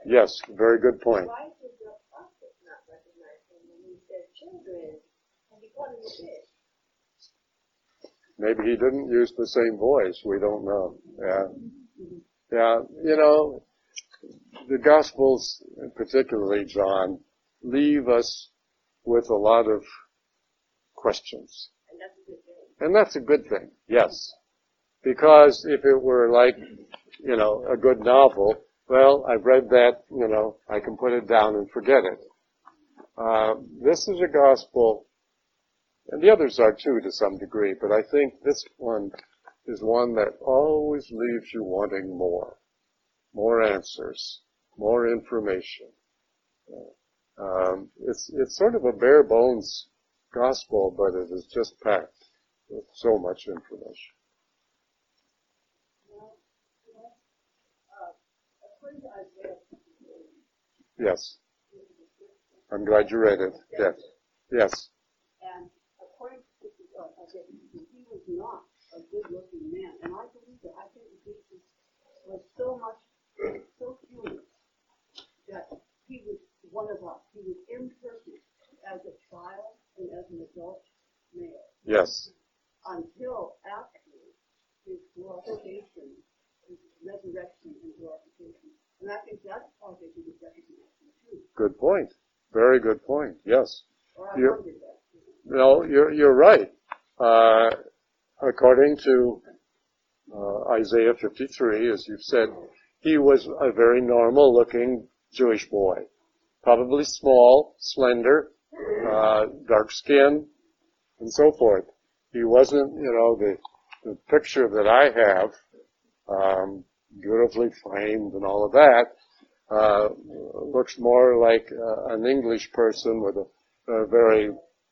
Yes. Very good point. Maybe he didn't use the same voice. We don't know. Yeah. Yeah. You know, the Gospels, particularly John, leave us with a lot of questions. And that's a good thing. And that's a good thing. Yes. Because if it were like, you know, a good novel, well, I've read that, you know, I can put it down and forget it. Uh, this is a gospel, and the others are too to some degree, but I think this one is one that always leaves you wanting more. More answers. More information. Um, it's, it's sort of a bare bones gospel, but it is just packed with so much information. Yes. I'm glad you read it. Yes. Yes. and according to uh, Isaiah, he was not a good-looking man, and I believe that. I think Jesus was so much, so human that he was one of us. He was imperfect as a child and as an adult male Yes. until after his glorification, his resurrection and glorification. And I think that's how they do the recognition too. Good point. Very good point. Yes. I You're- that. No, you're, you're right. Uh, according to uh, Isaiah 53, as you've said, he was a very normal looking Jewish boy. Probably small, slender, uh, dark skin, and so forth. He wasn't, you know, the, the picture that I have, um, beautifully framed and all of that, uh, looks more like uh, an English person with a, a very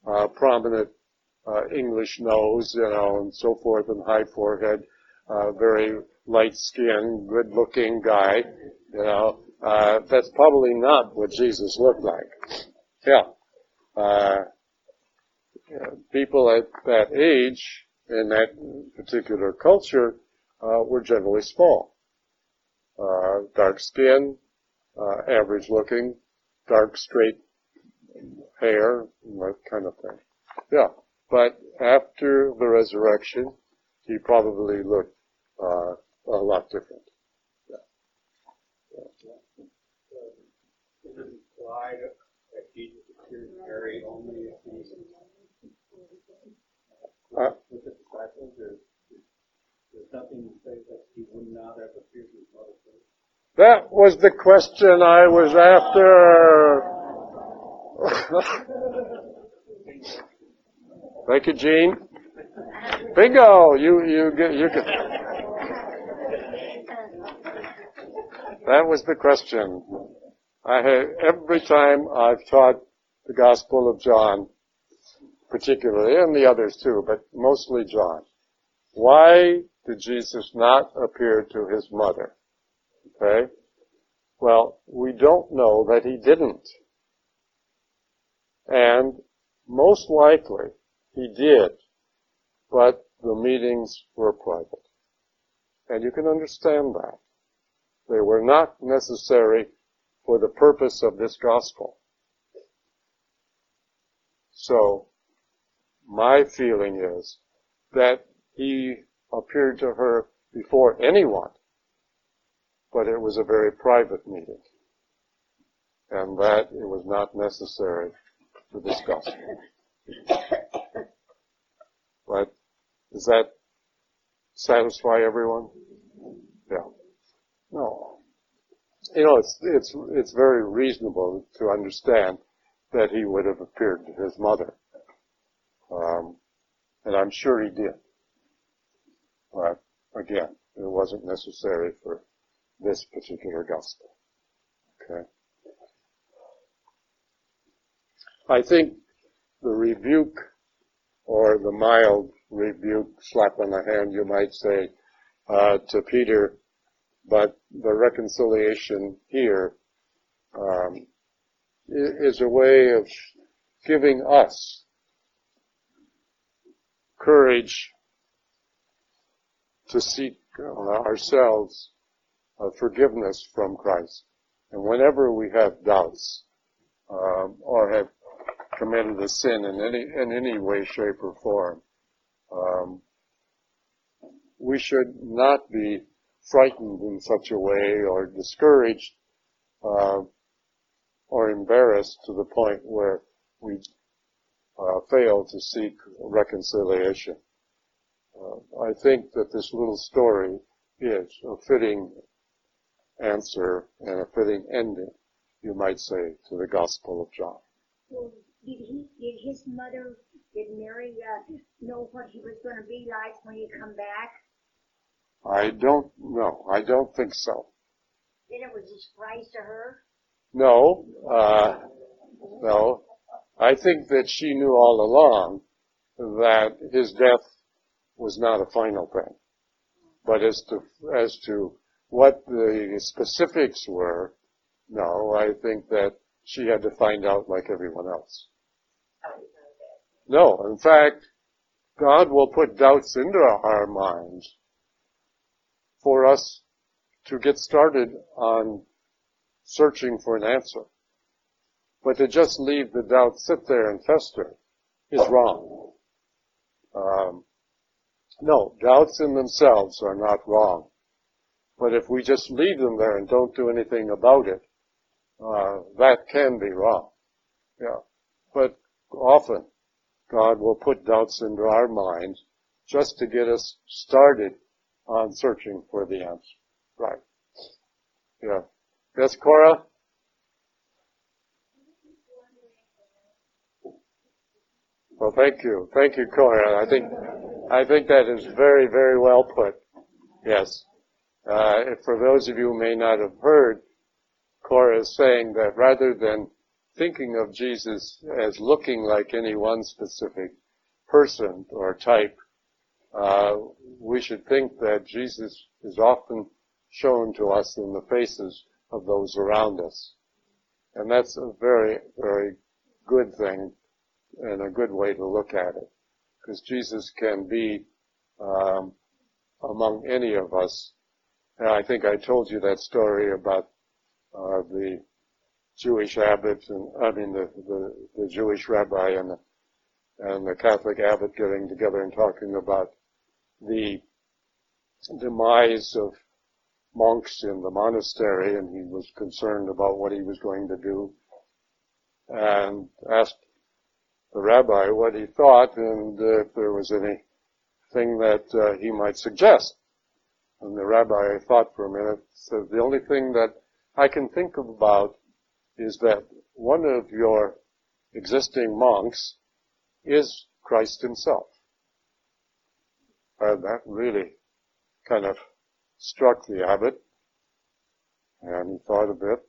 uh, prominent uh, English nose, you know, and so forth, and high forehead, uh, very light skin, good looking guy, you know. Uh, that's probably not what Jesus looked like. Yeah. Uh, people at that age in that particular culture uh, were generally small. Uh, dark skin, average looking, dark straight hair, that kind of thing. Yeah. But after the resurrection, he probably looked uh, a lot different. Yeah. Yeah. Is it implied that Jesus appeared to Mary only if he uh, with the disciples? There's, there's nothing to say that he would not have appeared to his mother first. That was the question I was after. Thank you, Gene. Bingo! You you get you get. That was the question. I have every time I've taught the Gospel of John, particularly, and the others too, but mostly John. Why did Jesus not appear to his mother? Okay? Well, we don't know that he didn't. And most likely he did, but the meetings were private. And you can understand that. They were not necessary for the purpose of this gospel. So, my feeling is that he appeared to her before anyone, but it was a very private meeting, and that it was not necessary for this gospel. But does that satisfy everyone? Yeah. No. You know, it's it's it's very reasonable to understand that he would have appeared to his mother. Um, and I'm sure he did. But again, it wasn't necessary for this particular gospel. Okay. I think the rebuke or the mild rebuke, slap on the hand, you might say, uh, to Peter, but the reconciliation here um, is a way of giving us courage to seek ourselves uh, forgiveness from Christ. And whenever we have doubts um, or have committed a sin in any in any way, shape, or form, um, we should not be frightened in such a way or discouraged uh, or embarrassed to the point where we uh, fail to seek reconciliation. Uh, I think that this little story is a fitting answer and a fitting ending, you might say, to the Gospel of John. Did he, did his mother, did Mary, uh, know what he was gonna be like when he come back? I don't know. I don't think so. Then it was a surprise to her? No, uh, no. I think that she knew all along that his death was not a final thing. But as to, as to what the specifics were, no, I think that she had to find out like everyone else. No, in fact, God will put doubts into our minds for us to get started on searching for an answer. But to just leave the doubt sit there and fester is wrong. Um, no, doubts in themselves are not wrong. But if we just leave them there and don't do anything about it, uh, that can be wrong. Yeah. But often, God will put doubts into our minds just to get us started on searching for the answer. Right. Yeah. Yes, Cora? Well, thank you. Thank you, Cora. I think, I think that is very, very well put. Yes. Uh, for those of you who may not have heard, Cora is saying that rather than thinking of Jesus as looking like any one specific person or type, uh, we should think that Jesus is often shown to us in the faces of those around us. And that's a very, very good thing and a good way to look at it. Because Jesus can be um, among any of us. And I think I told you that story about uh, the Jewish abbot and I mean the, the, the Jewish rabbi and the, and the Catholic abbot getting together and talking about the demise of monks in the monastery and he was concerned about what he was going to do and asked the rabbi what he thought and if there was anything that uh, he might suggest. And the rabbi thought for a minute, said, the only thing that I can think about is that one of your existing monks is Christ himself. And that really kind of struck the abbot. And he thought a bit.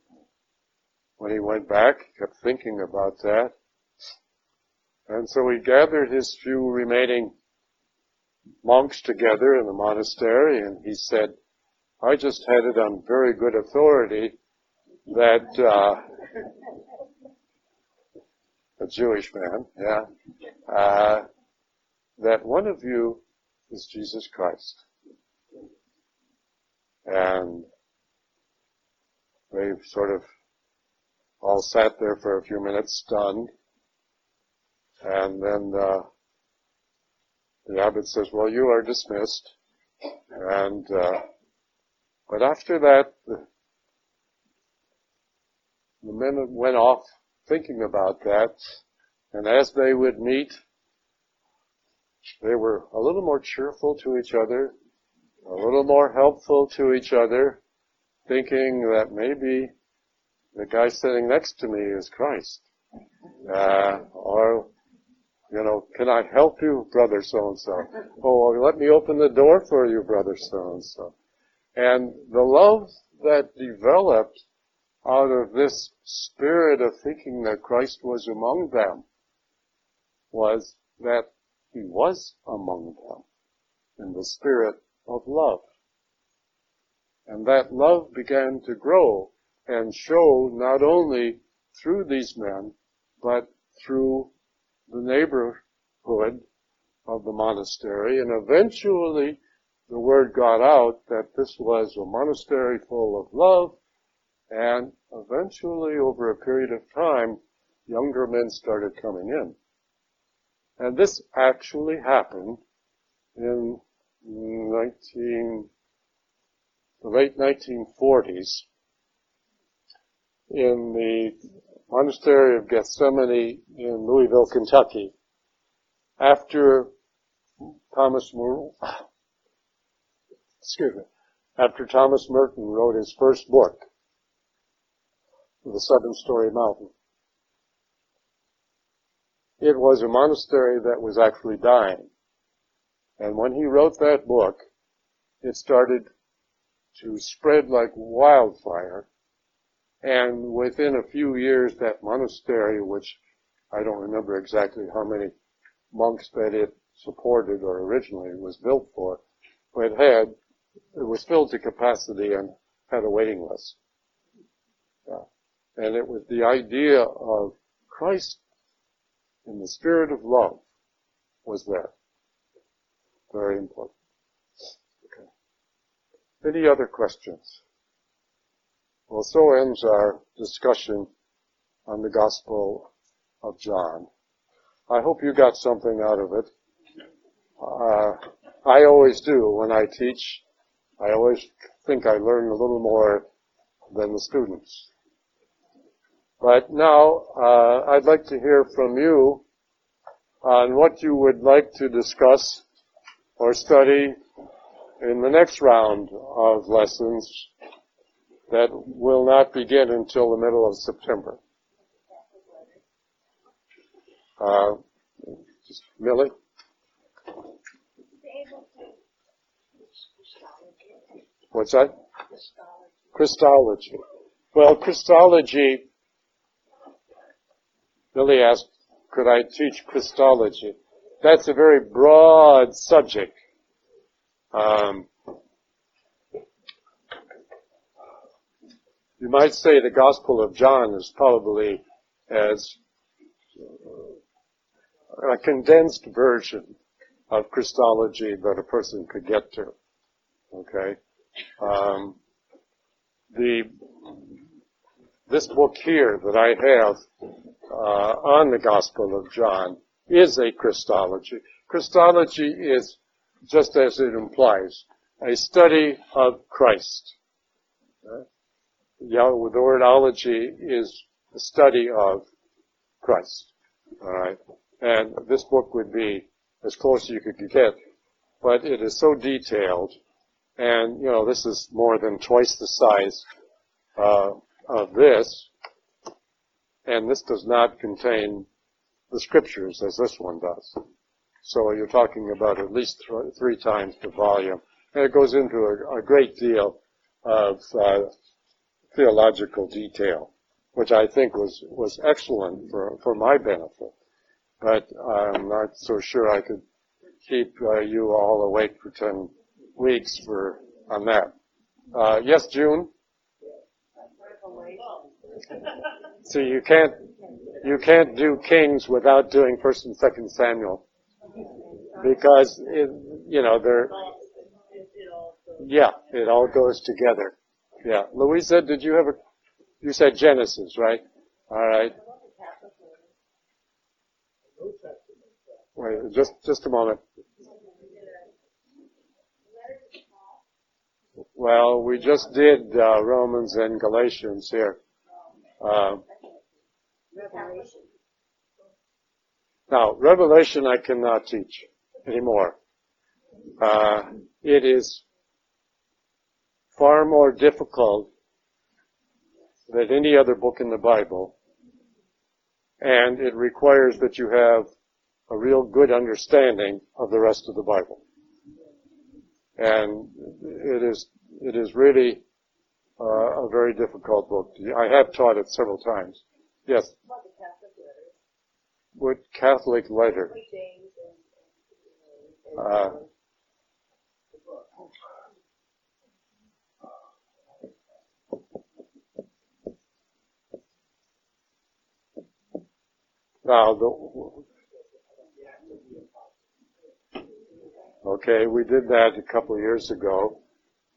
When he went back, he kept thinking about that. And so he gathered his few remaining monks together in the monastery and he said, I just had it on very good authority that, uh, a Jewish man, yeah, uh, that one of you is Jesus Christ. And they sort of all sat there for a few minutes stunned. And then uh, the abbot says, well, you are dismissed. And, uh, but after that, the, men went off thinking about that. And as they would meet, they were a little more cheerful to each other, a little more helpful to each other, thinking that maybe the guy sitting next to me is Christ. Uh, or, you know, can I help you, brother so and so? Oh, let me open the door for you, brother so and so. And the love that developed out of this spirit of thinking that Christ was among them was that he was among them in the spirit of love. And that love began to grow and show not only through these men, but through the neighborhood of the monastery. And eventually the word got out that this was a monastery full of love and eventually over a period of time, younger men started coming in. And this actually happened in 19, the late 1940s in the monastery of Gethsemani in Louisville, Kentucky. After Thomas Merton, excuse me, after Thomas Merton wrote his first book, The Seven Storey Mountain. It was a monastery that was actually dying. And when he wrote that book, it started to spread like wildfire. And within a few years, that monastery, which I don't remember exactly how many monks that it supported or originally was built for, but it had, it was filled to capacity and had a waiting list. Yeah. And it was the idea of Christ in the spirit of love was there. Very important. Okay. Any other questions? Well, so ends our discussion on the Gospel of John. I hope you got something out of it. Uh, I always do when I teach. I always think I learn a little more than the students. But now, uh, I'd like to hear from you on what you would like to discuss or study in the next round of lessons that will not begin until the middle of September. Uh, just Millie? What's that? Christology. Well, Christology Billy asked, could I teach Christology? that's a very broad subject. Um, you might say the Gospel of John is probably as a condensed version of Christology that a person could get to. Okay? Um, the this book here that I have uh, on the Gospel of John is a Christology. Christology is, just as it implies, a study of Christ. Uh, yeah, the word ology is the study of Christ. All right, and this book would be as close as you could get, but it is so detailed, and you know this is more than twice the size uh, of this, and this does not contain the scriptures as this one does. So you're talking about at least th- three times the volume, and it goes into a, a great deal of uh, theological detail, which I think was was excellent for for my benefit. But I'm not so sure I could keep uh, you all awake for ten weeks for on that. Uh, yes, June. See, you can't you can't do Kings without doing First and Second Samuel because it, you know they're yeah it all goes together. Yeah, Louisa, did you have a? You said Genesis, right? All right. Wait, just just a moment. Well, we just did uh, Romans and Galatians here. Uh, now, Revelation I cannot teach anymore. Uh, it is far more difficult than any other book in the Bible, and it requires that you have a real good understanding of the rest of the Bible. And it is it is really uh, a very difficult book. I have taught it several times. Yes. What Catholic letter? Uh. Now, the, okay, we did that a couple of years ago.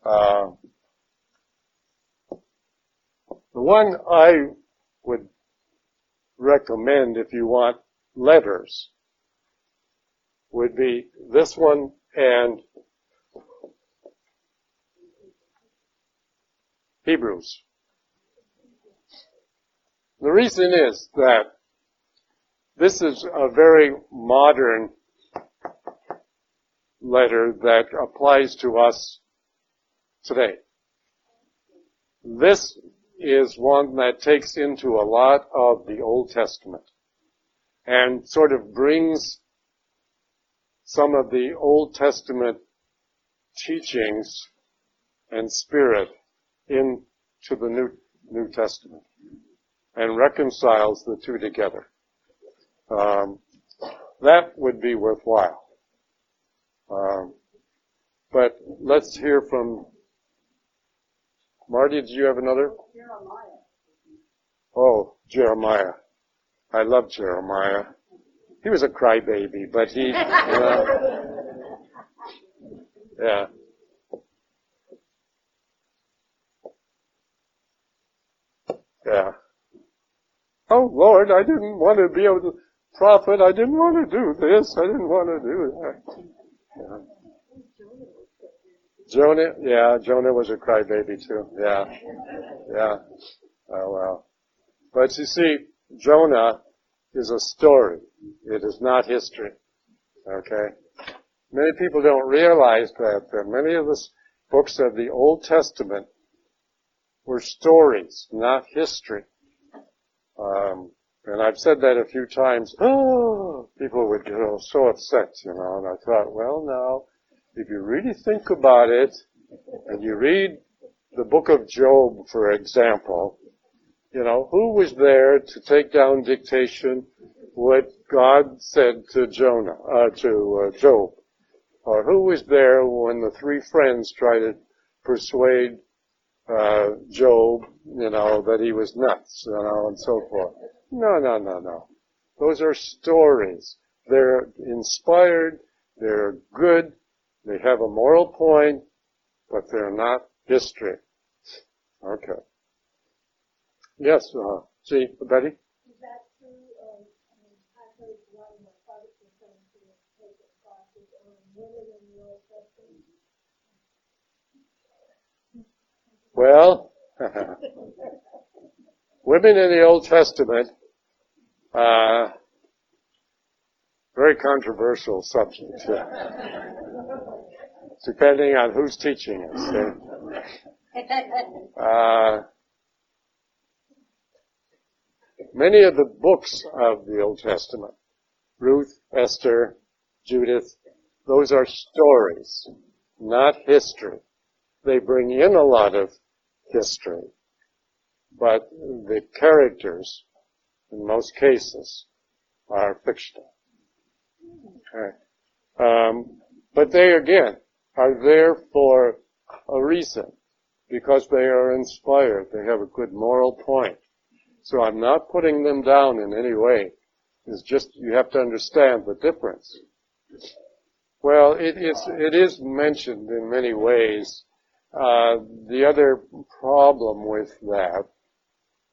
Uh, the one I would recommend if you want letters would be this one and Hebrews. The reason is that this is a very modern letter that applies to us today. This is one that takes into a lot of the Old Testament and sort of brings some of the Old Testament teachings and spirit into the New, New Testament and reconciles the two together. Um, that would be worthwhile. Um, but let's hear from Marty. Did you have another? Jeremiah. Oh, Jeremiah. I love Jeremiah. He was a crybaby, but he, know, yeah. Yeah. Oh Lord, I didn't want to be able to prophet. I didn't want to do this. I didn't want to do that. Yeah. Jonah, yeah, Jonah was a crybaby too. Yeah, yeah. Oh well. But you see, Jonah is a story. It is not history. Okay? Many people don't realize that, that many of the books of the Old Testament were stories, not history. Um, and I've said that a few times. Oh, people would get all so upset, you know. And I thought, well, now, if you really think about it, and you read the book of Job, for example, you know, who was there to take down dictation what God said to Jonah, uh, to uh, Job, or who was there when the three friends tried to persuade uh, Job, you know, that he was nuts, you know, and so forth. No, no, no, no. Those are stories. They're inspired, they're good, they have a moral point, but they're not history. Okay. Yes, uh, see, Betty? Is that true? I mean, I heard one of my fathers was saying to take a classes on women in the Old Testament. Well, women in the Old Testament, uh, very controversial subject, uh, depending on who's teaching us. Uh, many of the books of the Old Testament, Ruth, Esther, Judith, those are stories, not history. They bring in a lot of history, but the characters, in most cases, are fictional. Okay. Um, but they again are there for a reason, because they are inspired. They have a good moral point. So I'm not putting them down in any way. It's just you have to understand the difference. Well, it is it is mentioned in many ways. Uh, the other problem with that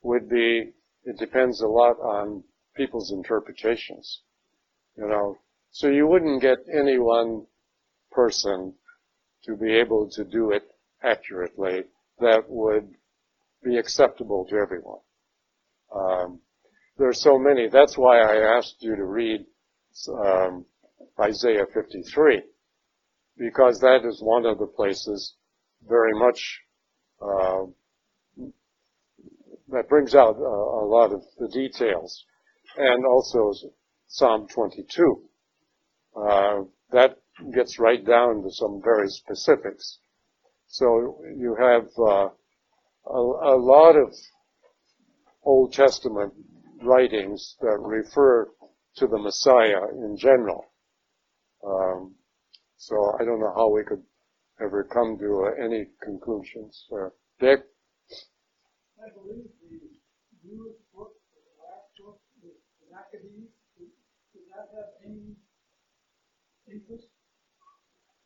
would be it depends a lot on people's interpretations. You know, so you wouldn't get any one person to be able to do it accurately that would be acceptable to everyone. Um, there are so many. That's why I asked you to read um, Isaiah 53, because that is one of the places very much uh, that brings out a, a lot of the details, and also Psalm 22. Uh, that gets right down to some very specifics. So you have uh, a, a lot of Old Testament writings that refer to the Messiah in general. Um, so I don't know how we could ever come to uh, any conclusions. Uh, Dick? I believe the Jewish book, the last book, the Maccabees, does that have any interest?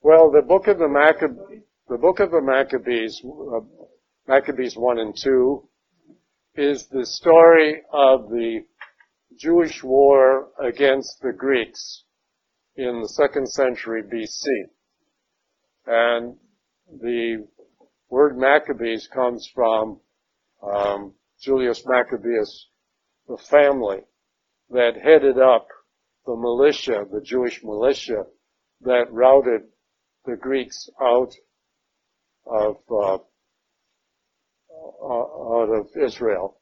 Well, the book of the Maccabees, the book of the Maccabees, uh, Maccabees 1 and 2, is the story of the Jewish war against the Greeks in the second century BC. And the word Maccabees comes from um, Julius Maccabeus, the family that headed up the militia, the Jewish militia that routed the Greeks out of uh, out of Israel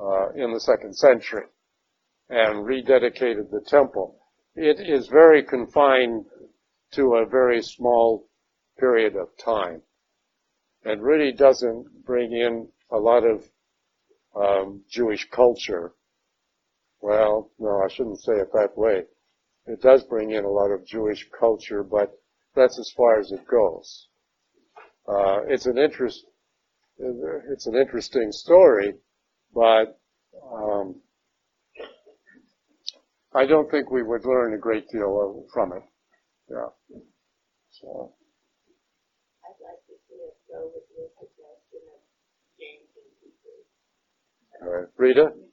uh, in the second century and rededicated the temple. It is very confined to a very small period of time and really doesn't bring in a lot of um, Jewish culture. Well, no, I shouldn't say it that way. It does bring in a lot of Jewish culture, but that's as far as it goes. Uh, it's an interest, it's an interesting story, but um, I don't think we would learn a great deal from it. Yeah. So. I'd like to see us go with your suggestion of James and Hebrews. All right. Rita? When you said the Old Testament is a story, what about the creation story? Is that this?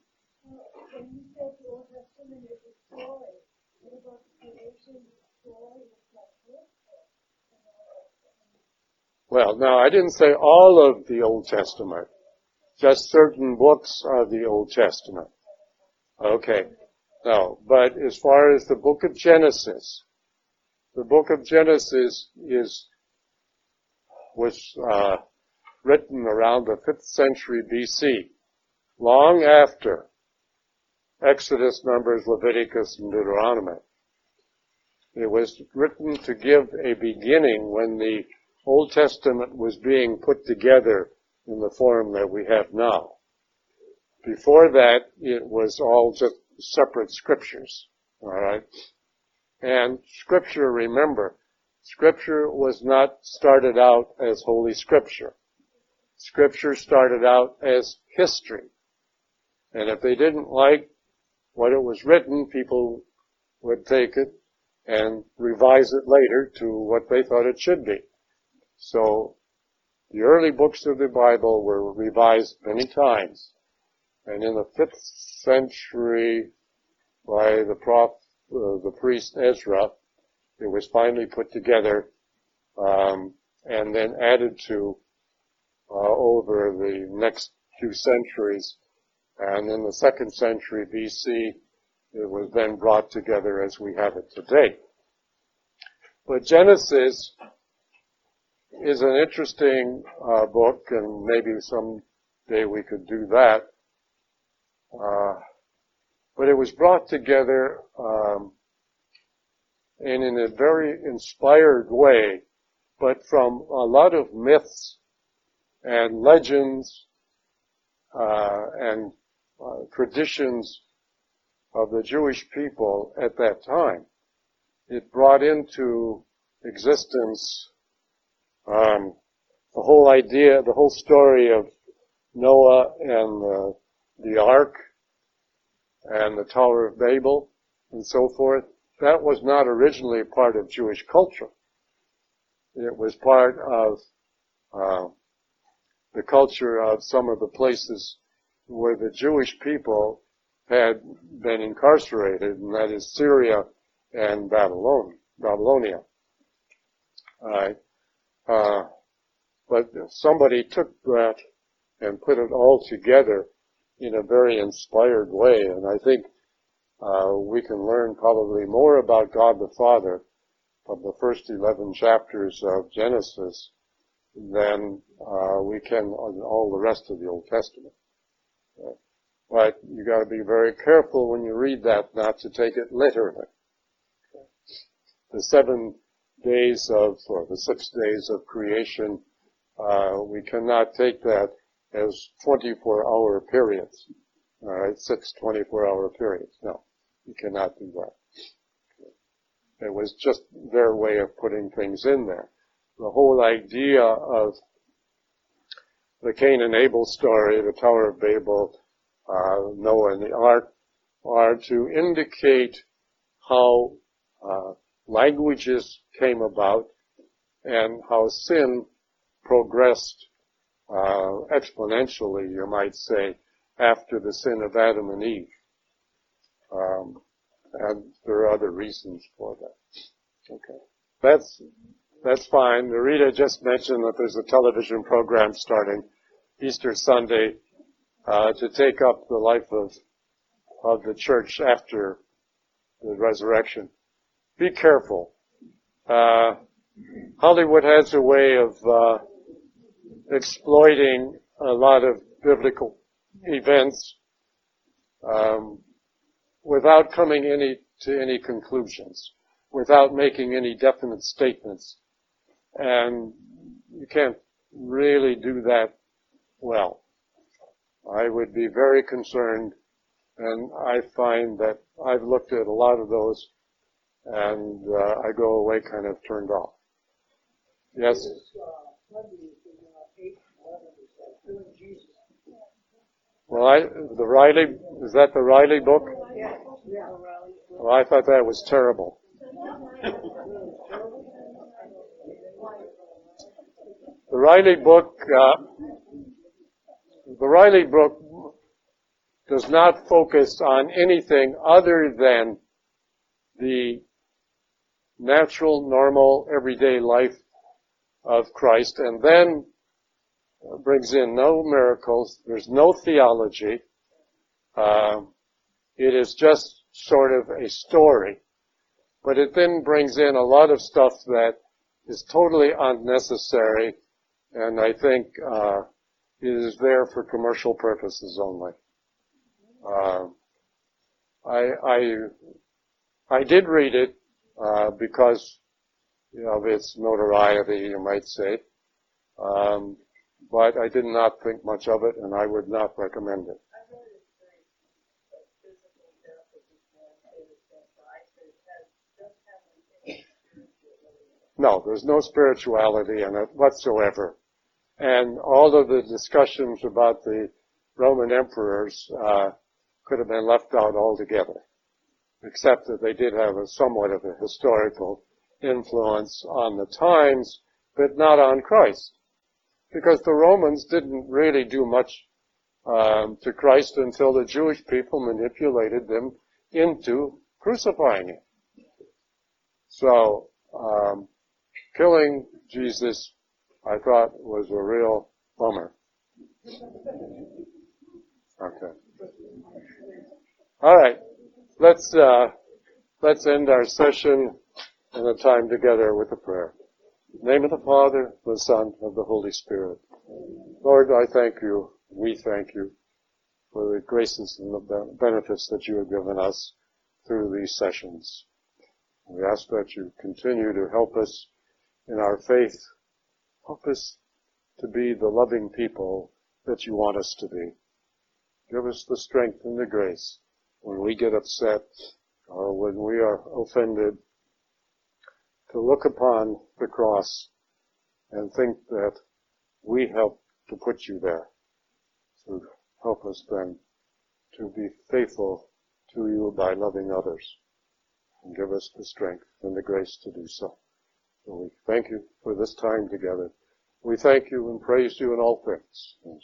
Well, no, I didn't say all of the Old Testament. Just certain books of the Old Testament. Okay. No, but as far as the book of Genesis, the book of Genesis is, was, uh, written around the 5th century BC, long after Exodus, Numbers, Leviticus, and Deuteronomy. It was written to give a beginning when the Old Testament was being put together in the form that we have now. Before that, it was all just separate scriptures. Alright? And scripture, remember, scripture was not started out as Holy Scripture. Scripture started out as history. And if they didn't like what it was written, people would take it and revise it later to what they thought it should be. So the early books of the Bible were revised many times. And in the fifth century, by the uh, the priest Ezra, it was finally put together um, and then added to uh, over the next few centuries. And in the second century BC, it was then brought together as we have it today. But Genesis is an interesting uh, book, and maybe someday we could do that. Uh, but it was brought together um, and in a very inspired way, but from a lot of myths and legends uh, and uh, traditions of the Jewish people at that time. It brought into existence um, the whole idea, the whole story of Noah and the, the ark and the Tower of Babel and so forth. That was not originally part of Jewish culture. It was part of uh, the culture of some of the places where the Jewish people had been incarcerated, and that is Syria and Babylon, Babylonia. Alright. Uh, but somebody took that and put it all together in a very inspired way, and I think uh, we can learn probably more about God the Father from the first 11 chapters of Genesis than uh, we can on all the rest of the Old Testament. But you got to be very careful when you read that not to take it literally. The seven days of, or the six days of creation, uh, we cannot take that as 24 hour periods. Alright, six 24 hour periods. No, you cannot do that. It was just their way of putting things in there. The whole idea of the Cain and Abel story, the Tower of Babel, uh, Noah and the Ark, are to indicate how uh, languages came about and how sin progressed uh, exponentially, you might say, after the sin of Adam and Eve. Um, and there are other reasons for that. Okay, that's that's fine. Rita just mentioned that there's a television program starting Easter Sunday uh, to take up the life of of the church after the resurrection. Be careful. Uh, Hollywood has a way of uh, exploiting a lot of biblical events um, without coming any to any conclusions, without making any definite statements, and you can't really do that well. I would be very concerned, and I find that I've looked at a lot of those, and uh, I go away kind of turned off. Yes. Well, I, the Riley, is that the Riley book? Yeah. Well, I thought that was terrible. The Riley book, uh, the Riley book does not focus on anything other than the natural, normal, everyday life of Christ, and then brings in no miracles. There's no theology. Um, it is just sort of a story. But it then brings in a lot of stuff that is totally unnecessary, and I think uh, is there for commercial purposes only. Uh, I, I, I did read it uh, because of its notoriety, you might say, um, but I did not think much of it, and I would not recommend it. No, there's no spirituality in it whatsoever. And all of the discussions about the Roman emperors uh, could have been left out altogether, except that they did have a somewhat of a historical influence on the times, but not on Christ. Because the Romans didn't really do much um, to Christ until the Jewish people manipulated them into crucifying him. So, um, killing Jesus, I thought, was a real bummer. Okay. All right. Let's uh, let's end our session and a time together with a prayer. The name of the Father, the Son, of the Holy Spirit. Lord, I thank you. We thank you for the graces and the benefits that you have given us through these sessions. We ask that you continue to help us in our faith. Help us to be the loving people that you want us to be. Give us the strength and the grace when we get upset or when we are offended to look upon the cross and think that we helped to put you there. So help us then to be faithful to you by loving others and give us the strength and the grace to do so. So we thank you for this time together. We thank you and praise you in all things. In